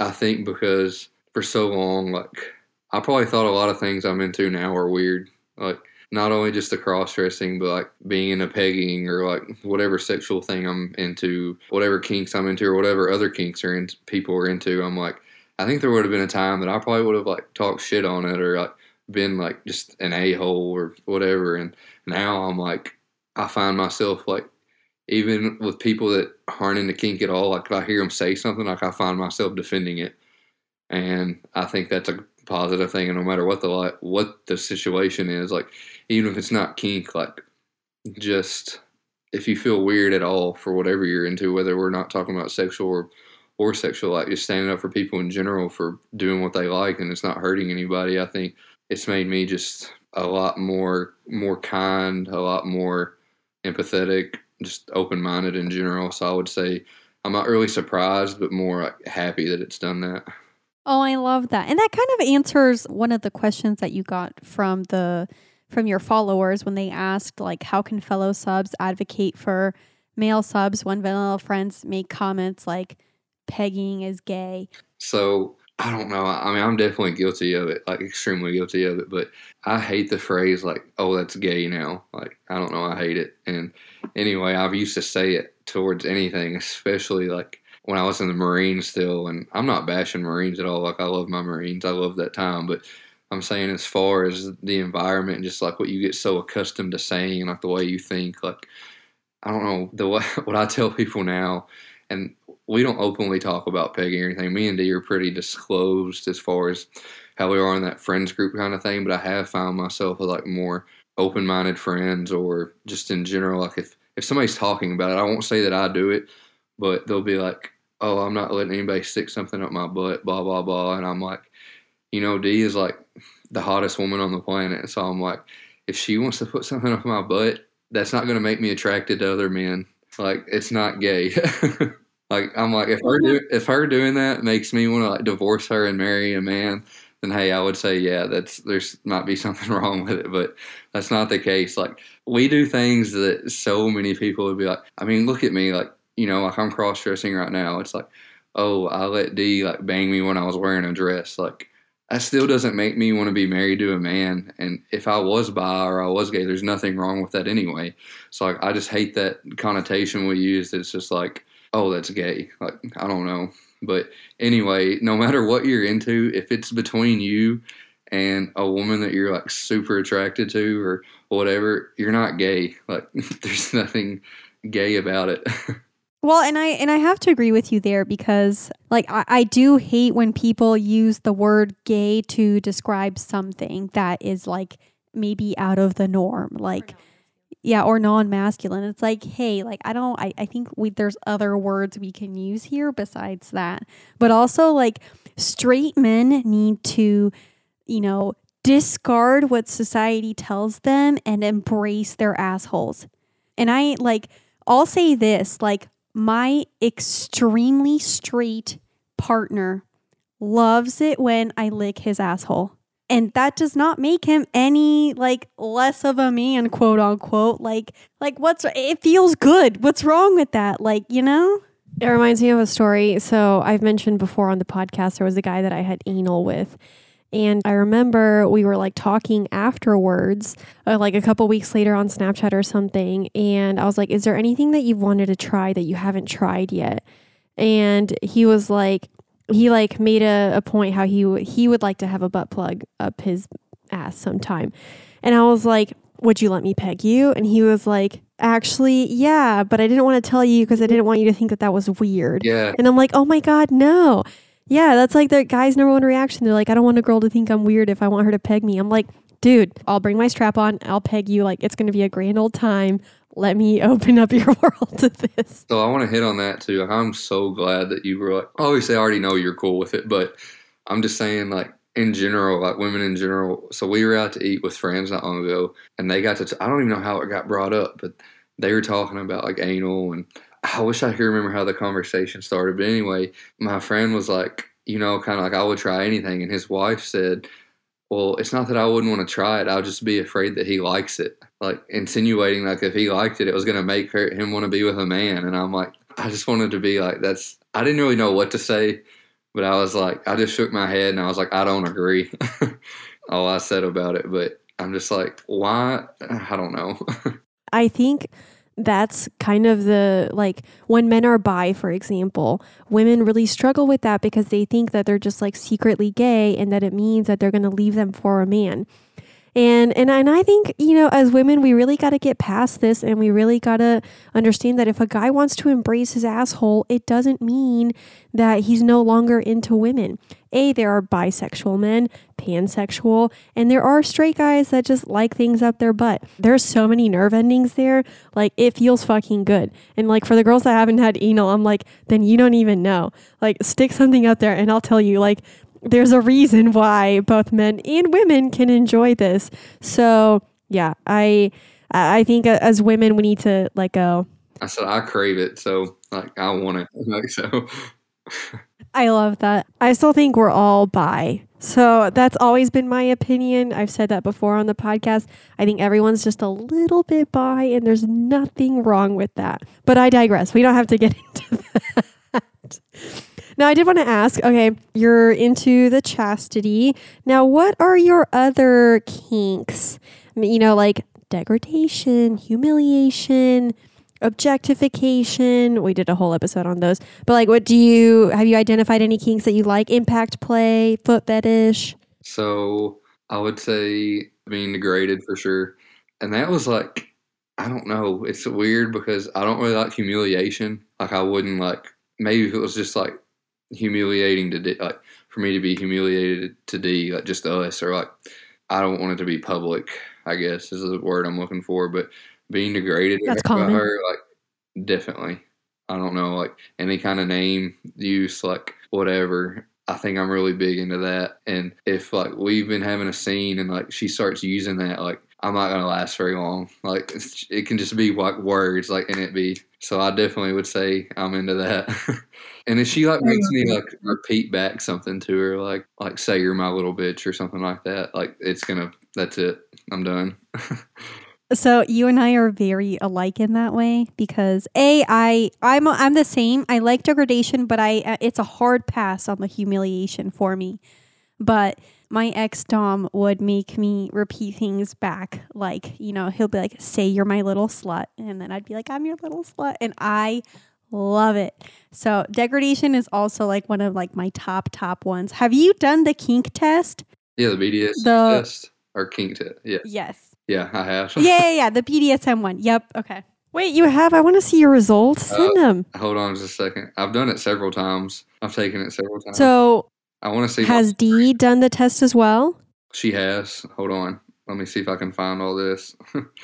I think because for so long, like I probably thought a lot of things I'm into now are weird. Like not only just the cross dressing, but like being into pegging or like whatever sexual thing I'm into, whatever kinks I'm into, or whatever other kinks are in people are into. I'm like, I think there would have been a time that I probably would have like talked shit on it or like been like just an a hole or whatever. And now I'm like, I find myself like, even with people that aren't into kink at all, like if I hear them say something, like I find myself defending it. And I think that's a positive thing. And no matter what the what the situation is, like even if it's not kink, like just if you feel weird at all for whatever you're into, whether we're not talking about sexual or or sexual, like just standing up for people in general for doing what they like and it's not hurting anybody. I think it's made me just a lot more more kind, a lot more empathetic, just open minded in general. So I would say I'm not really surprised, but more happy that it's done that. Oh, I love that. And that kind of answers one of the questions that you got from the from your followers when they asked like how can fellow subs advocate for male subs when vanilla friends make comments like pegging is gay. So I don't know. I mean, I'm definitely guilty of it, like extremely guilty of it. But I hate the phrase like, "Oh, that's gay now." Like, I don't know. I hate it. And anyway, I've used to say it towards anything, especially like when I was in the Marines still, and I'm not bashing Marines at all. Like I love my Marines, I love that time, but I'm saying as far as the environment, just like what you get so accustomed to saying, like the way you think, like I don't know the way <laughs> what I tell people now, and we don't openly talk about pegging or anything. Me and D are pretty disclosed as far as how we are in that friends group kind of thing, but I have found myself with like more open minded friends or just in general, like if if somebody's talking about it, I won't say that I do it, but they'll be like, oh, I'm not letting anybody stick something up my butt, blah, blah, blah. And I'm like, you know, D is like the hottest woman on the planet. So I'm like, if she wants to put something up my butt, that's not going to make me attracted to other men. Like, it's not gay. <laughs> like, I'm like, if her, do, if her doing that makes me want to like divorce her and marry a man, then hey, I would say, yeah, that's there's might be <laughs> something wrong with it, but that's not the case. Like, we do things that so many people would be like, I mean, look at me, like you know, like I'm cross dressing right now. It's like, oh, I let D like bang me when I was wearing a dress. Like that still doesn't make me want to be married to a man. And if I was bi or I was gay, there's nothing wrong with that anyway. So like, I just hate that connotation we use. It's just like, oh, that's gay. Like I don't know. But anyway, no matter what you're into, if it's between you and a woman that you're like super attracted to or whatever, you're not gay. Like <laughs> there's nothing gay about it. <laughs> Well, and I and I have to agree with you there because like I, I do hate when people use the word gay to describe something that is like maybe out of the norm. Like yeah, or non-masculine. It's like, hey, like I don't I, I think we there's other words we can use here besides that. But also like straight men need to, you know, discard what society tells them and embrace their assholes. And I like I'll say this, like my extremely straight partner loves it when I lick his asshole. And that does not make him any like less of a man, quote unquote. Like, like what's it feels good. What's wrong with that? Like, you know? It reminds me of a story. So I've mentioned before on the podcast there was a guy that I had anal with and I remember we were like talking afterwards, uh, like a couple weeks later on Snapchat or something. And I was like, Is there anything that you've wanted to try that you haven't tried yet? And he was like, he like made a, a point how he he would like to have a butt plug up his ass sometime. And I was like, Would you let me peg you? And he was like, Actually, yeah, but I didn't want to tell you because I didn't want you to think that that was weird. Yeah. And I'm like, Oh my God, no. Yeah, that's like the guy's number one reaction. They're like, I don't want a girl to think I'm weird if I want her to peg me. I'm like, dude, I'll bring my strap on. I'll peg you. Like, it's going to be a grand old time. Let me <laughs> open up your <laughs> world to this. So I want to hit on that too. I'm so glad that you were like, obviously, I already know you're cool with it, but I'm just saying, like, in general, like women in general. So we were out to eat with friends not long ago, and they got to. I don't even know how it got brought up, but they were talking about like anal and I wish I could remember how the conversation started. But anyway, my friend was like, you know, kind of like I would try anything, and his wife said, "Well, it's not that I wouldn't want to try it. I'll just be afraid that he likes it." Like insinuating like if he liked it, it was going to make her him want to be with a man. And I'm like, I just wanted to be like, that's. I didn't really know what to say, but I was like, I just shook my head and I was like, I don't agree. <laughs> All I said about it, but I'm just like, why? I don't know. <laughs> I think that's kind of the like when men are bi, for example, women really struggle with that because they think that they're just like secretly gay and that it means that they're going to leave them for a man. And and and I think, you know, as women we really got to get past this and we really got to understand that if a guy wants to embrace his asshole, it doesn't mean that he's no longer into women. A, there are bisexual men, pansexual, and there are straight guys that just like things up their butt. There's so many nerve endings there. Like it feels fucking good. And like for the girls that haven't had anal, I'm like, then you don't even know. Like stick something up there and I'll tell you like there's a reason why both men and women can enjoy this. So yeah, I I think as women we need to let go. I said I crave it, so like I want it. <laughs> Like so. <laughs> I love that. I still think we're all bi. So that's always been my opinion. I've said that before on the podcast. I think everyone's just a little bit bi, and there's nothing wrong with that. But I digress. We don't have to get <laughs> into that. Now, I did want to ask okay, you're into the chastity. Now, what are your other kinks? You know, like degradation, humiliation, objectification. We did a whole episode on those. But, like, what do you have you identified any kinks that you like? Impact play, foot fetish? So, I would say being degraded for sure. And that was like, I don't know. It's weird because I don't really like humiliation. Like, I wouldn't like, maybe if it was just like humiliating to D, like for me to be humiliated to D, like just us, or like I don't want it to be public. I guess is the word I'm looking for, but being degraded That's by common. her, like definitely. I don't know, like any kind of name use, like whatever. I think I'm really big into that. And if like we've been having a scene and like she starts using that, like I'm not gonna last very long. Like it can just be like words, like and it be. So I definitely would say I'm into that. <laughs> and if she like makes me like repeat back something to her, like like say you're my little bitch or something like that, like it's gonna. That's it. I'm done. <laughs> So you and I are very alike in that way because a I I'm I'm the same. I like degradation, but I uh, it's a hard pass on the humiliation for me. But my ex Dom would make me repeat things back, like you know he'll be like, "Say you're my little slut," and then I'd be like, "I'm your little slut," and I love it. So degradation is also like one of like my top top ones. Have you done the kink test? yeah, the BDS The- test or kink test. Yeah, Yes. yeah, I have. Yeah, yeah, yeah. The BDSM one. Yep. Okay. Wait, you have? I want to see your results. Uh, Send them. Hold on just a second. I've done it several times. I've taken it several times. So, I want to see. has what D done the test as well? she has. Hold on. Let me see if I can find all this.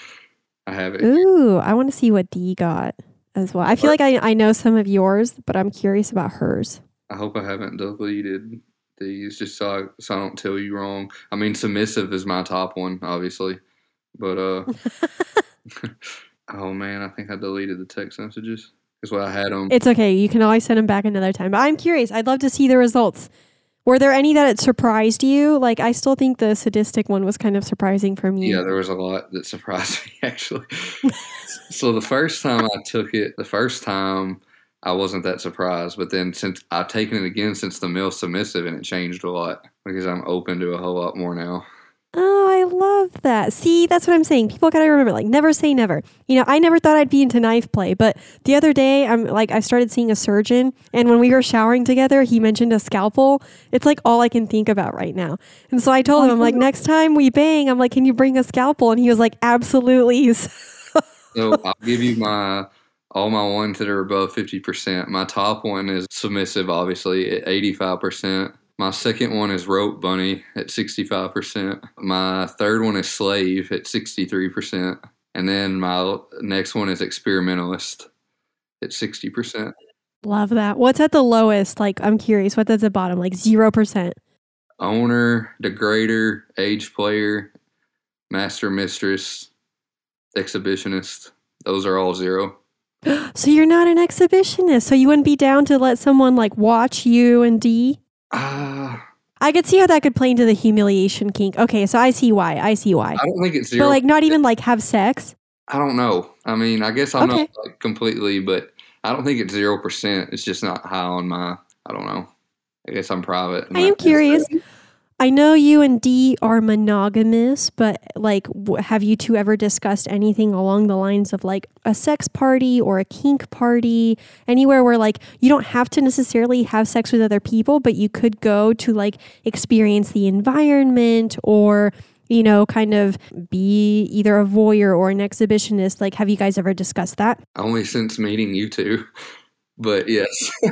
<laughs> I have it. Ooh, I want to see what D got as well. I feel like I, I know some of yours, but I'm curious about hers. I hope I haven't deleted these just so I, so I don't tell you wrong. I mean, submissive is my top one, obviously, but uh, <laughs> <laughs> oh man, I think I deleted the text messages That's what I had them. It's okay. You can always send them back another time. But I'm curious. I'd love to see the results. Were there any that it surprised you? Like, I still think the sadistic one was kind of surprising for me. Yeah, there was a lot that surprised me <laughs> actually. so the first time I took it, the first time I wasn't that surprised, but then since I've taken it again since the male submissive, and it changed a lot because I'm open to a whole lot more now. Oh, I love that. See, that's what I'm saying. People got to remember, like, never say never. You know, I never thought I'd be into knife play, but the other day, I'm like, I started seeing a surgeon, and when we were showering together, he mentioned a scalpel. It's like all I can think about right now. And so I told him, I'm like, next time we bang, I'm like, can you bring a scalpel? And he was like, absolutely. <laughs> So I'll give you my all my ones that are above fifty percent. My top one is submissive, obviously at eighty five percent. My second one is rope bunny at sixty five percent. My third one is slave at sixty three percent, and then my next one is experimentalist at sixty percent. love that. What's at the lowest? Like, I'm curious. What's at the bottom? Like 0%. Owner, degrader, age player, master mistress, exhibitionist. those are all zero. <gasps> So you're not an exhibitionist. So you wouldn't be down to let someone like watch you and D? Ah, I could see how that could play into the humiliation kink. Okay, so I see why. I see why. I don't think it's zero. But like not even like have sex. I don't know. I mean, I guess I'm Okay. not like completely, but I don't think it's zero percent. It's just not high on my. I don't know. I guess I'm private. I am that- curious. I know you and D are monogamous, but like, w- have you two ever discussed anything along the lines of like a sex party or a kink party? Anywhere where like you don't have to necessarily have sex with other people, but you could go to like experience the environment or, you know, kind of be either a voyeur or an exhibitionist. Like, have you guys ever discussed that? Only since meeting you two, but yes, <laughs>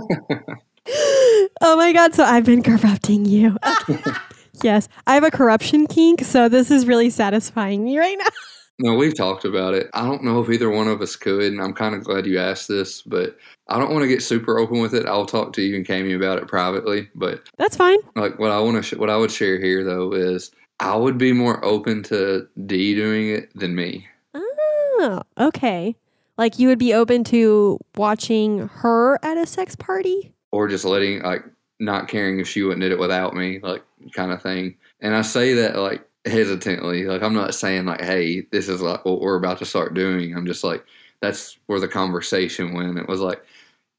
<laughs> oh my god, so I've been corrupting you. <laughs> yes, I have a corruption kink, so this is really satisfying me right now. <laughs> no, we've talked about it. I don't know if either one of us could, and I'm kind of glad you asked this, but I don't want to get super open with it. I'll talk to you and Cami about it privately, but That's fine. like what I want to, sh- what I would share here though is I would be more open to D doing it than me. Oh, okay. Like you would be open to watching her at a sex party? or just letting like not caring if she wouldn't did it without me, like kind of thing. And I say that like hesitantly, like I'm not saying like, hey, this is like what we're about to start doing. I'm just like that's where the conversation went. It was like,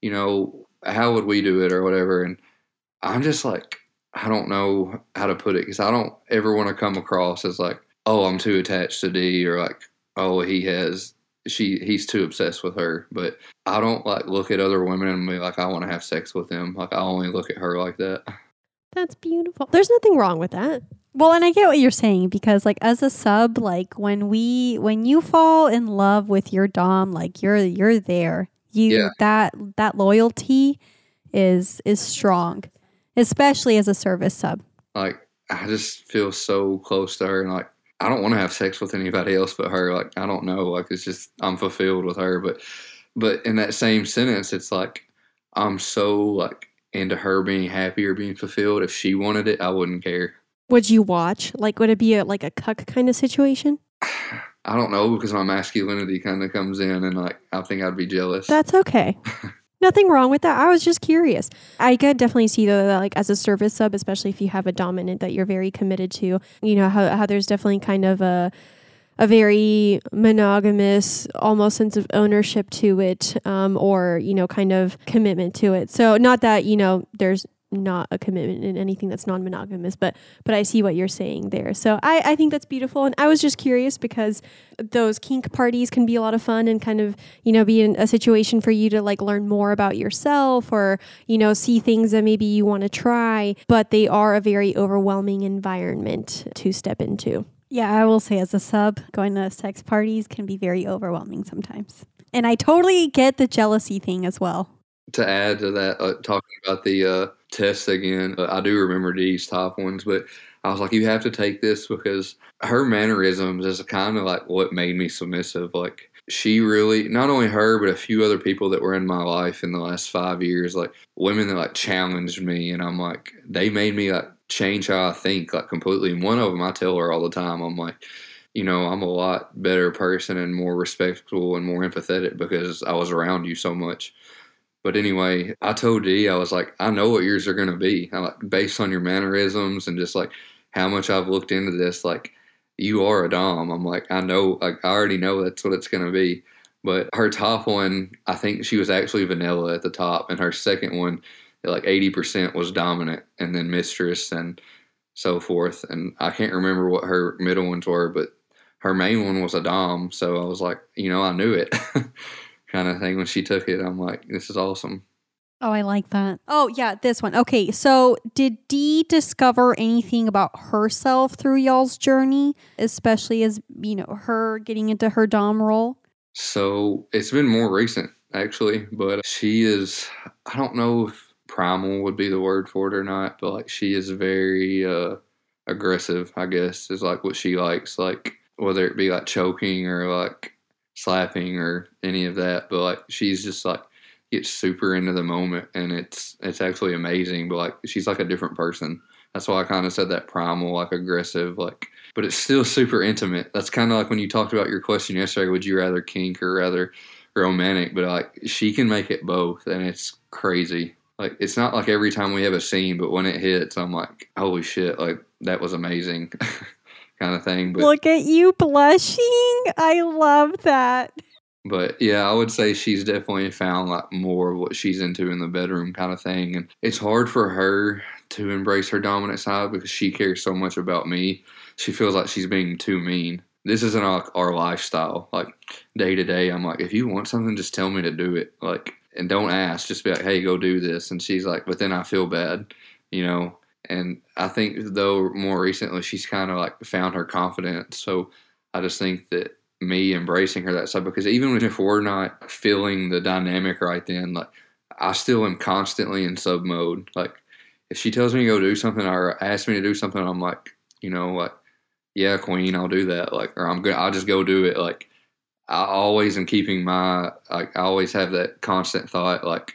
you know, how would we do it or whatever. And I'm just like, I don't know how to put it because I don't ever want to come across as like, oh, I'm too attached to D or like, oh, he has she he's too obsessed with her. But I don't like look at other women and be like, I want to have sex with them. Like I only look at her like that. That's beautiful. There's nothing wrong with that. Well, and I get what you're saying because like as a sub, like when we when you fall in love with your dom, like you're you're there. You Yeah. that that loyalty is is strong, especially as a service sub. Like I just feel so close to her and like I don't want to have sex with anybody else but her. Like I don't know. Like it's just I'm fulfilled with her. But but in that same sentence, it's like I'm so like into her being happy or being fulfilled. If she wanted it, I wouldn't care. Would you watch? Like would it be a like a cuck kind of situation? <sighs> I don't know because my masculinity kind of comes in and like I think I'd be jealous. That's okay. <laughs> Nothing wrong with that. I was just curious. I could definitely see though that like as a service sub, especially if you have a dominant that you're very committed to, you know, how, how there's definitely kind of a a very monogamous almost sense of ownership to it um, or you know kind of commitment to it so not that you know there's not a commitment in anything that's non-monogamous but but i see what you're saying there so i i think that's beautiful and i was just curious because those kink parties can be a lot of fun and kind of you know be in a situation for you to like learn more about yourself or you know see things that maybe you want to try but they are a very overwhelming environment to step into Yeah, I will say as a sub, going to sex parties can be very overwhelming sometimes. And I totally get the jealousy thing as well. to add to that, uh, talking about the uh, tests again, I do remember these top ones, but I was like, you have to take this because her mannerisms is kind of like what made me submissive. Like, she really, not only her, but a few other people that were in my life in the last five years, like women that like challenged me, and I'm like, they made me like change how I think like completely. And one of them, I tell her all the time, I'm like, you know, I'm a lot better person and more respectful and more empathetic because I was around you so much. But anyway, I told D, I was like, I know what yours are going to be. I'm like, based on your mannerisms and just like how much I've looked into this, like, you are a Dom. I'm like, I know, like, I already know that's what it's going to be. But her top one, I think she was actually vanilla at the top. And her second one, like 80% was dominant and then mistress and so forth. And I can't remember what her middle ones were, but her main one was a Dom. So I was like, you know, I knew it. <laughs> kind of thing when she took it. I'm like, this is awesome. Oh, I like that. Oh, yeah, this one. Okay, so did D discover anything about herself through y'all's journey, especially as, you know, her getting into her Dom role? So it's been more recent actually, but she is. I don't know if primal would be the word for it or not, but like she is very uh, aggressive. I guess is like what she likes, like whether it be like choking or like slapping or any of that. But like she's just like gets super into the moment, and it's it's actually amazing. But like she's like a different person That's why I kind of said that primal, like aggressive, like. But it's still super intimate. That's kind of like when you talked about your question yesterday. Would you rather kink or rather romantic? But like she can make it both, and it's crazy. Like it's not like every time we have a scene, but when it hits, I'm like, holy shit! Like that was amazing, <laughs> kind of thing. But Look at you blushing. I love that. But yeah, I would say she's definitely found like more of what she's into in the bedroom kind of thing. And it's hard for her to embrace her dominant side because she cares so much about me. She feels like she's being too mean. This isn't our, our lifestyle. Like day to day, I'm like, if you want something, just tell me to do it. Like, and don't ask. Just be like, hey, go do this. And she's like, but then I feel bad, you know. And I think though more recently, she's kind of like found her confidence. So I just think that me embracing her that side because even if we're not feeling the dynamic right then, like I still am constantly in sub mode. Like if she tells me to go do something or asks me to do something, I'm like, you know, like, yeah, queen, I'll do that. Like, or I'm good. I'll just go do it. Like, I always am keeping my, like, I always have that constant thought, like,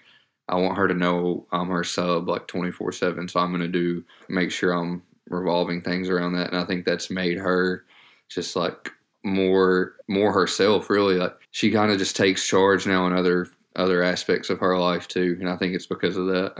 I want her to know I'm her sub like 24 7. So I'm going to do, make sure I'm revolving things around that. And I think that's made her just like more more herself really like she kind of just takes charge now in other other aspects of her life too and i think it's because of that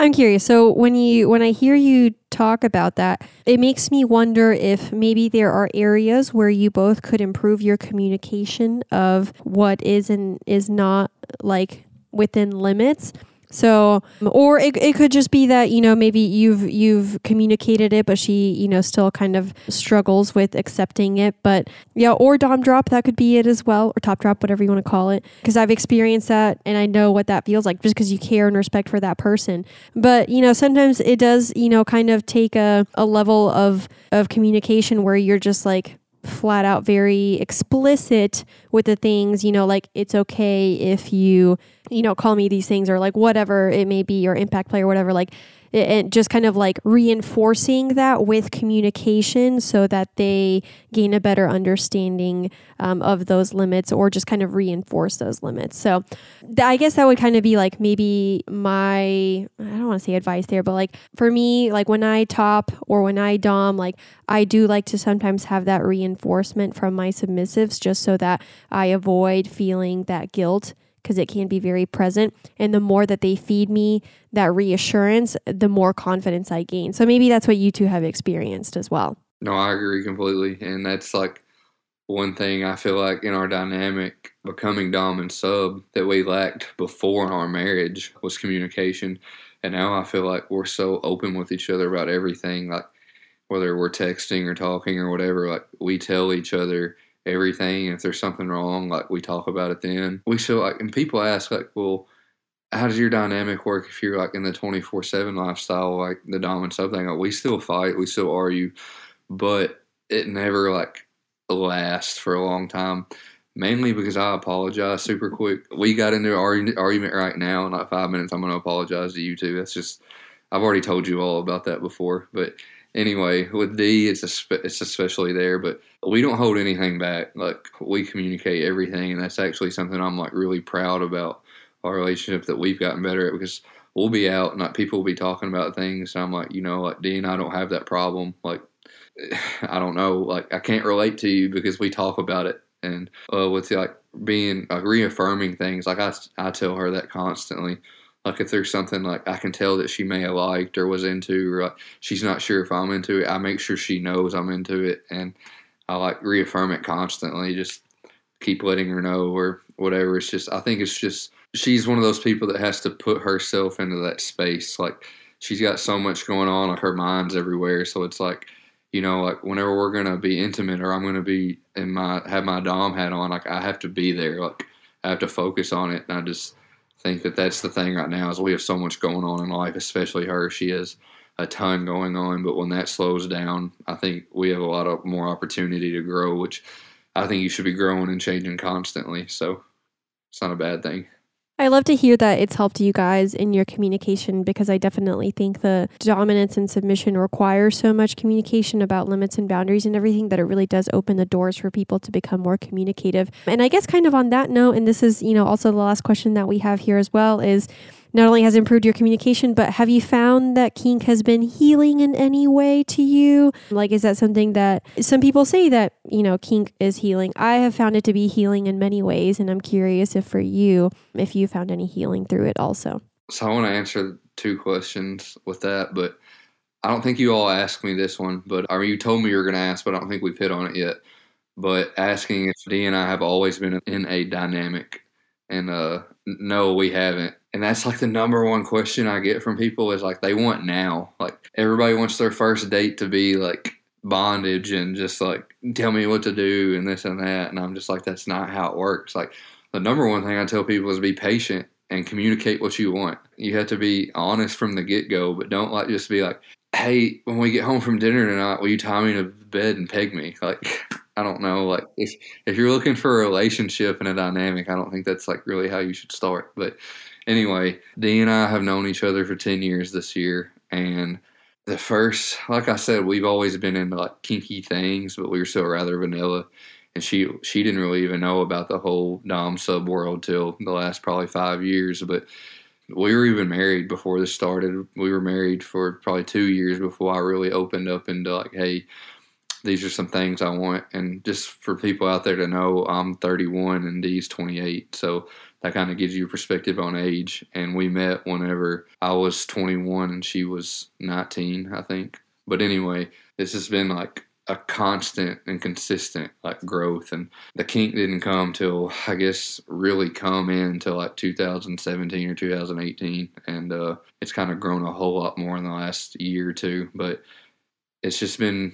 I'm curious. So when you when I hear you talk about that, it makes me wonder if maybe there are areas where you both could improve your communication of what is and is not like within limits. So, or it, it could just be that you know maybe you've you've communicated it, but she you know still kind of struggles with accepting it. But yeah, or dom drop that could be it as well, or top drop, whatever you want to call it. Because I've experienced that, and I know what that feels like, just because you care and respect for that person. But you know sometimes it does you know kind of take a a level of of communication where you're just like flat out very explicit with the things, you know, like it's okay if you, you know, call me these things or like whatever it may be, or impact play or whatever, like, and just kind of like reinforcing that with communication so that they gain a better understanding um, of those limits or just kind of reinforce those limits. So th- I guess that would kind of be like maybe my, I don't want to say advice there, but like for me, like when I top or when I dom, like I do like to sometimes have that reinforcement from my submissives just so that I avoid feeling that guilt because it can be very present. And the more that they feed me that reassurance, the more confidence I gain. So maybe that's what you two have experienced as well. no i agree completely and that's like one thing i feel like in our dynamic becoming dom and sub that we lacked before in our marriage was communication and now i feel like we're so open with each other about everything like whether we're texting or talking or whatever like we tell each other everything. If there's something wrong, like we talk about it then. We still like, and people ask like, well, how does your dynamic work if you're like in the 24 seven lifestyle, like the dom and sub thing? Like, we still fight, we still argue, but it never like lasts for a long time. Mainly because I apologize super quick. We got into an argu- argument right now. In like five minutes, I'm going to apologize to you too. That's just, I've already told you all about that before. But anyway, with D, it's a, it's especially there. But we don't hold anything back. Like we communicate everything, and that's actually something I'm like really proud about our relationship that we've gotten better at because we'll be out and like people will be talking about things. And I'm like, you know, like D and I don't have that problem. Like <sighs> I don't know, like I can't relate to you because we talk about it. And uh, with like being like reaffirming things, like I, I tell her that constantly. Like if there's something like I can tell that she may have liked or was into, or like she's not sure if I'm into it, I make sure she knows I'm into it, and I like reaffirm it constantly. Just keep letting her know or whatever. It's just I think it's just she's one of those people that has to put herself into that space. Like she's got so much going on, like her mind's everywhere. So it's like, you know, like whenever we're gonna be intimate or I'm gonna be in my have my dom hat on, like I have to be there. Like I have to focus on it, and I just think that that's the thing right now is we have so much going on in life, especially her. She has a ton going on, but when that slows down, I think we have a lot of more opportunity to grow, which I think you should be growing and changing constantly. So it's not a bad thing. I love to hear that it's helped you guys in your communication because I definitely think the dominance and submission requires so much communication about limits and boundaries and everything that it really does open the doors for people to become more communicative. And I guess kind of on that note, and this is, you know, also the last question that we have here as well is not only has improved your communication, but have you found that kink has been healing in any way to you? Like, is that something that some people say that, you know, kink is healing? I have found it to be healing in many ways. And I'm curious if for you, if you found any healing through it also. So I want to answer two questions with that, but I don't think you all asked me this one, but or you told me you were going to ask, but I don't think we've hit on it yet. But asking if D and I have always been in a dynamic, and uh, no, we haven't. And that's like the number one question I get from people is like they want now. Like everybody wants their first date to be like bondage and just like tell me what to do and this and that. And I'm just like that's not how it works. Like the number one thing I tell people is be patient and communicate what you want. You have to be honest from the get go, but don't like just be like, hey, when we get home from dinner tonight, will you tie me to bed and peg me? Like, I don't know. Like, if if you're looking for a relationship and a dynamic, I don't think that's like really how you should start. But anyway, D and I have known each other for ten years this year, and the first, like I said, we've always been into like kinky things, but we were still rather vanilla. And she she didn't really even know about the whole dom sub world till the last probably five years, but we were even married before this started. We were married for probably two years before I really opened up into like, hey, these are some things I want. And just for people out there to know, I'm 31 and D's 28. So that kind of gives you a perspective on age. And we met whenever I was 21 and she was 19, I think. But anyway, this has been like a constant and consistent like growth and the kink didn't come till i guess really come in until like 2017 or 2018 and uh, it's kind of grown a whole lot more in the last year or two but it's just been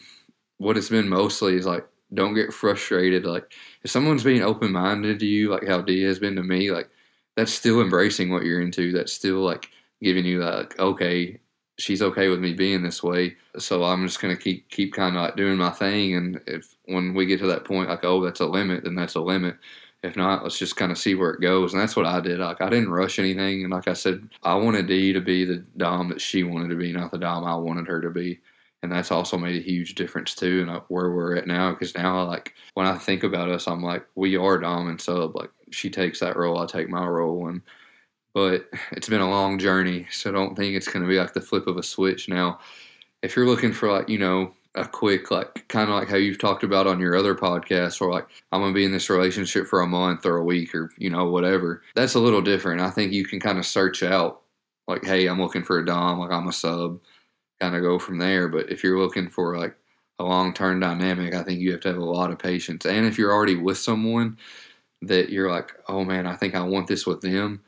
what it's been mostly is like don't get frustrated like if someone's being open-minded to you like how D has been to me like that's still embracing what you're into that's still like giving you like okay she's okay with me being this way. So I'm just gonna keep keep kind of like doing my thing. And if when we get to that point, like oh that's a limit, then that's a limit. If not, let's just kind of see where it goes. And that's what I did. Like I didn't rush anything. And like I said, I wanted D to be the dom that she wanted to be, not the dom I wanted her to be. And that's also made a huge difference too, and uh, where we're at now. Because now, like when I think about us, I'm like, we are dom and sub. Like she takes that role, I take my role, and but it's been a long journey. So I don't think it's going to be like the flip of a switch. Now, if you're looking for like, you know, a quick, like kind of like how you've talked about on your other podcast, or like, I'm going to be in this relationship for a month or a week or, you know, whatever, that's a little different. I think you can kind of search out, like, hey, I'm looking for a Dom, like, I'm a sub, kind of go from there. But if you're looking for like a long term dynamic, I think you have to have a lot of patience. And if you're already with someone that you're like, oh man, I think I want this with them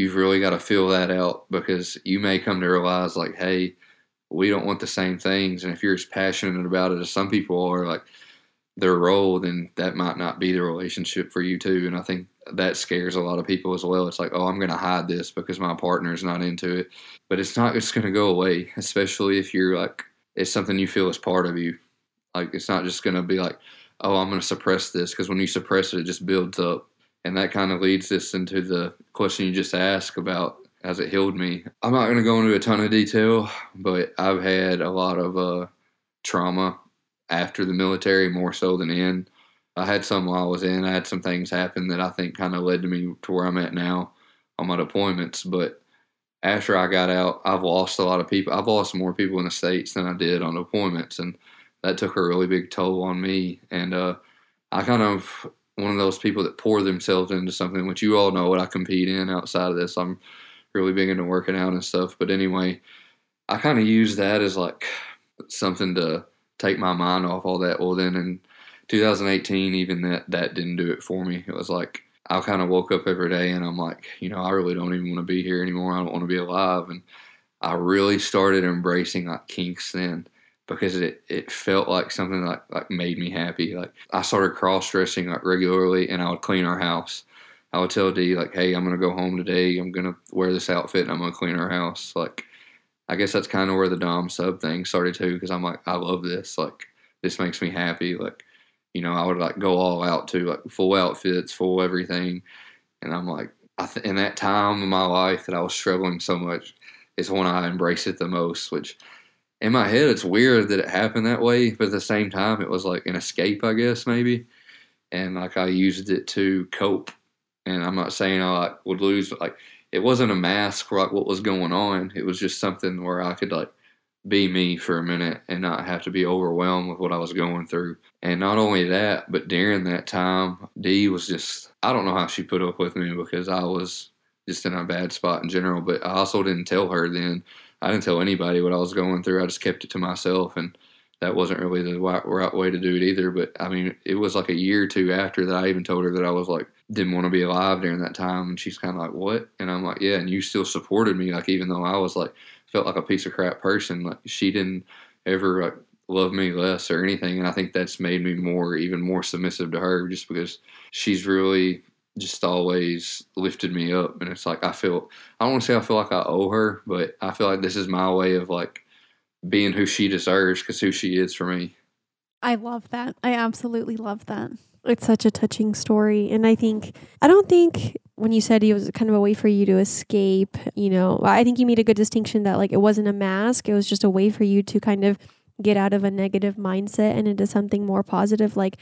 you've really got to feel that out because you may come to realize like, hey, we don't want the same things. And if you're as passionate about it as some people are, like their role, then that might not be the relationship for you too. And I think that scares a lot of people as well. It's like, oh, I'm going to hide this because my partner's not into it. But it's not just going to go away, especially if you're like, it's something you feel is part of you. Like, it's not just going to be like, oh, I'm going to suppress this because when you suppress it, it just builds up. And that kind of leads us into the question you just asked about has it healed me. I'm not going to go into a ton of detail, but I've had a lot of uh, trauma after the military, more so than in. I had some while I was in. I had some things happen that I think kind of led to me to where I'm at now on my deployments. But after I got out, I've lost a lot of people. I've lost more people in the States than I did on deployments. And that took a really big toll on me. And uh, I kind of one of those people that pour themselves into something, which you all know what I compete in outside of this. I'm really big into working out and stuff. But anyway, I kind of use that as like something to take my mind off all that. Well, then in 2018, even that that didn't do it for me. It was like I kind of woke up every day and I'm like, you know, I really don't even want to be here anymore. I don't want to be alive. And I really started embracing like kinks then because it, it felt like something like like made me happy. Like I started cross dressing like regularly, and I would clean our house. I would tell D like, "Hey, I'm gonna go home today. I'm gonna wear this outfit, and I'm gonna clean our house." Like, I guess that's kind of where the dom sub thing started too, because I'm like, I love this. Like, this makes me happy. Like, you know, I would like go all out to like full outfits, full everything, and I'm like, I th- in that time of my life that I was struggling so much, is when I embraced it the most, which in my head, it's weird that it happened that way, but at the same time, it was like an escape, I guess, maybe. And like I used it to cope. And I'm not saying I like, would lose, like, it wasn't a mask for like what was going on. It was just something where I could like be me for a minute and not have to be overwhelmed with what I was going through. And not only that, but during that time, D was just, I don't know how she put up with me because I was just in a bad spot in general. But I also didn't tell her then. I didn't tell anybody what I was going through. I just kept it to myself. And that wasn't really the right way to do it either. But I mean, it was like a year or two after that I even told her that I was like, didn't want to be alive during that time. And she's kind of like, what? And I'm like, yeah. And you still supported me. Like, even though I was like, felt like a piece of crap person. Like she didn't ever like, love me less or anything, and I think that's made me more, even more submissive to her, just because she's really just always lifted me up. And it's like I feel I don't want to say I feel like I owe her, but I feel like this is my way of like being who she deserves because who she is for me. I love that. I absolutely love that. It's such a touching story. And I think, I don't think when you said it was kind of a way for you to escape, you know, I think you made a good distinction that like it wasn't a mask, it was just a way for you to kind of get out of a negative mindset and into something more positive like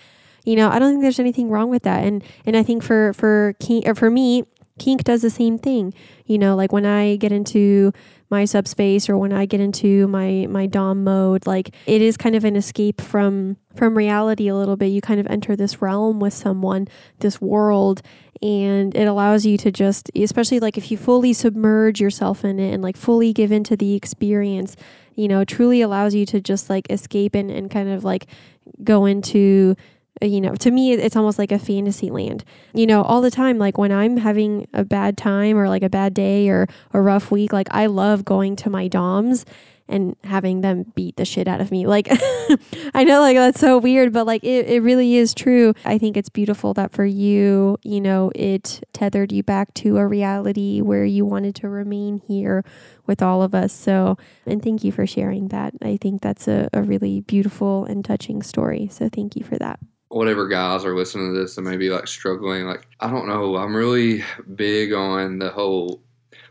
you know, I don't think there's anything wrong with that. And and I think for for kink or for me, kink does the same thing. You know, like when I get into my subspace or when I get into my my dom mode like it is kind of an escape from from reality a little bit you kind of enter this realm with someone this world and it allows you to just especially like if you fully submerge yourself in it and like fully give into the experience you know truly allows you to just like escape and, and kind of like go into Uh, you know, to me, it's almost like a fantasy land. You know, all the time, like when I'm having a bad time or like a bad day or a rough week, like I love going to my DOMs and having them beat the shit out of me. Like, <laughs> I know, like, that's so weird, but like, it, it really is true. I think it's beautiful that for you, you know, it tethered you back to a reality where you wanted to remain here with all of us. So, and thank you for sharing that. I think that's a, a really beautiful and touching story. So, thank you for that whatever guys are listening to this and maybe like struggling, like I don't know, I'm really big on the whole,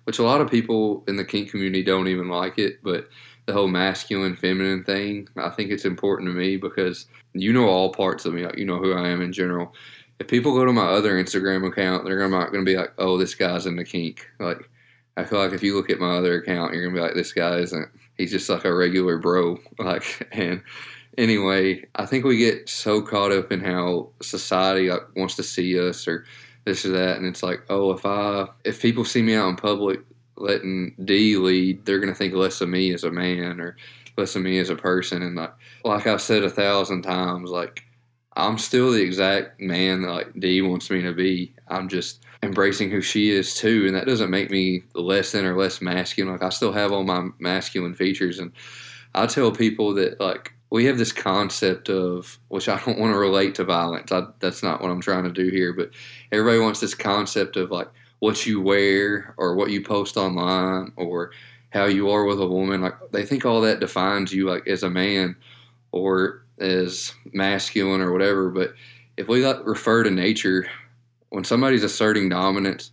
which a lot of people in the kink community don't even like it, but the whole masculine feminine thing. I think it's important to me because you know all parts of me, like you know who I am in general. If people go to my other Instagram account, they're not going to be like, "Oh, this guy's in the kink." Like, I feel like if you look at my other account, you're going to be like, "This guy isn't." He's just like a regular bro. <laughs> Like, and anyway, I think we get so caught up in how society like, wants to see us or this or that, and it's like, oh, if I if people see me out in public letting D lead, they're gonna think less of me as a man or less of me as a person. And like like I've said a thousand times, like I'm still the exact man that like D wants me to be. I'm just embracing who she is too, and that doesn't make me less than or less masculine. Like I still have all my masculine features, and I tell people that like we have this concept of which I don't want to relate to violence. I, that's not what I'm trying to do here, but everybody wants this concept of like what you wear or what you post online or how you are with a woman. Like they think all that defines you like as a man or as masculine or whatever. But if we like refer to nature, when somebody's asserting dominance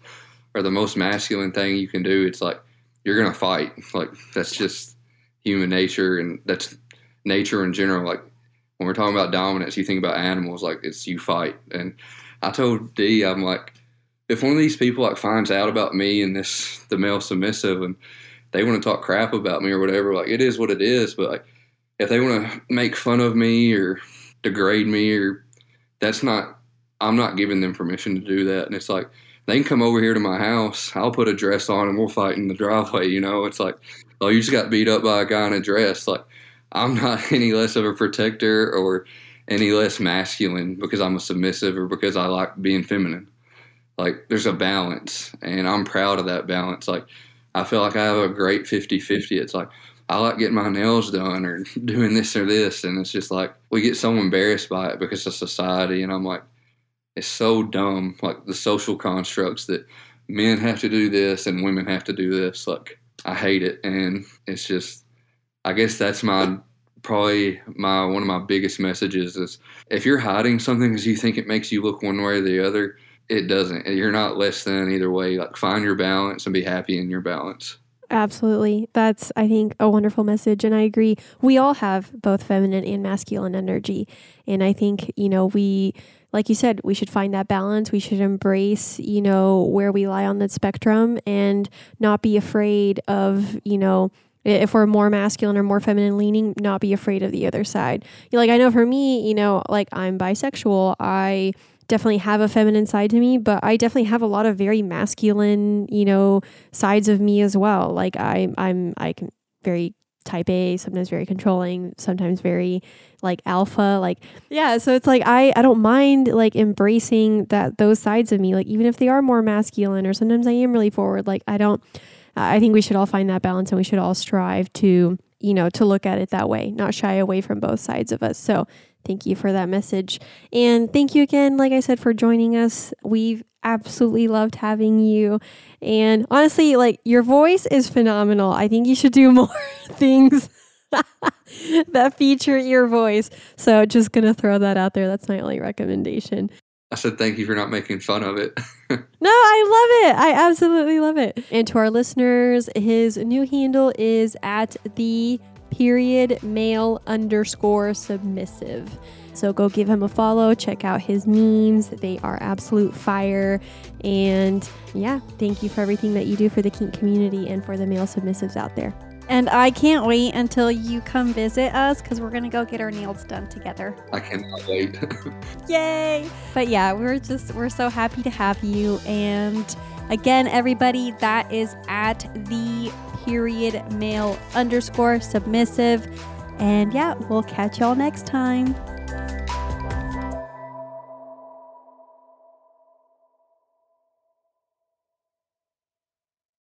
or the most masculine thing you can do, it's like you're gonna fight. Like that's just human nature, and that's nature in general. Like when we're talking about dominance, you think about animals, like it's you fight. And I told D, I'm like, if one of these people like finds out about me and this the male submissive and they want to talk crap about me or whatever, like it is what it is. But like if they want to make fun of me or degrade me or that's not I'm not giving them permission to do that. And it's like they can come over here to my house. I'll put a dress on and we'll fight in the driveway. You know, it's like, oh, you just got beat up by a guy in a dress. Like I'm not <laughs> any less of a protector or any less masculine because I'm a submissive or because I like being feminine. Like there's a balance and I'm proud of that balance. Like I feel like I have a great 50-50. It's like I like getting my nails done or <laughs> doing this or this and it's just like we get so embarrassed by it because of society and I'm like it's so dumb like the social constructs that men have to do this and women have to do this like I hate it and it's just I guess that's my probably my one of my biggest messages is if you're hiding something because you think it makes you look one way or the other, it doesn't. You're not less than either way. Like find your balance and be happy in your balance. Absolutely. That's, I think, a wonderful message. And I agree. We all have both feminine and masculine energy. And I think, you know, we, like you said, we should find that balance. We should embrace, you know, where we lie on that spectrum and not be afraid of, you know, if we're more masculine or more feminine leaning, not be afraid of the other side. Like, I know for me, you know, like I'm bisexual. I, definitely have a feminine side to me, but I definitely have a lot of very masculine, you know, sides of me as well. Like I I'm I can very type A, sometimes very controlling, sometimes very like alpha, like yeah, so it's like I I don't mind like embracing that those sides of me, like even if they are more masculine or sometimes I am really forward, like I don't Uh, I think we should all find that balance and we should all strive to, you know, to look at it that way, not shy away from both sides of us. So Thank you for that message. And thank you again, like I said, for joining us. We've absolutely loved having you. And honestly, like your voice is phenomenal. I think you should do <laughs> more things <laughs> that feature your voice. So just to throw that out there. That's my only recommendation. I said thank you for not making fun of it. <laughs> no, I love it. I absolutely love it. And to our listeners, his new handle is at the period male underscore submissive. So go give him a follow, check out his memes. They are absolute fire. And yeah, thank you for everything that you do for the kink community and for the male submissives out there. And I can't wait until you come visit us because we're going to go get our nails done together. I cannot wait. <laughs> Yay! But yeah, we're just, we're so happy to have you. And again, everybody, that is at the period male underscore submissive. And yeah, we'll catch y'all next time.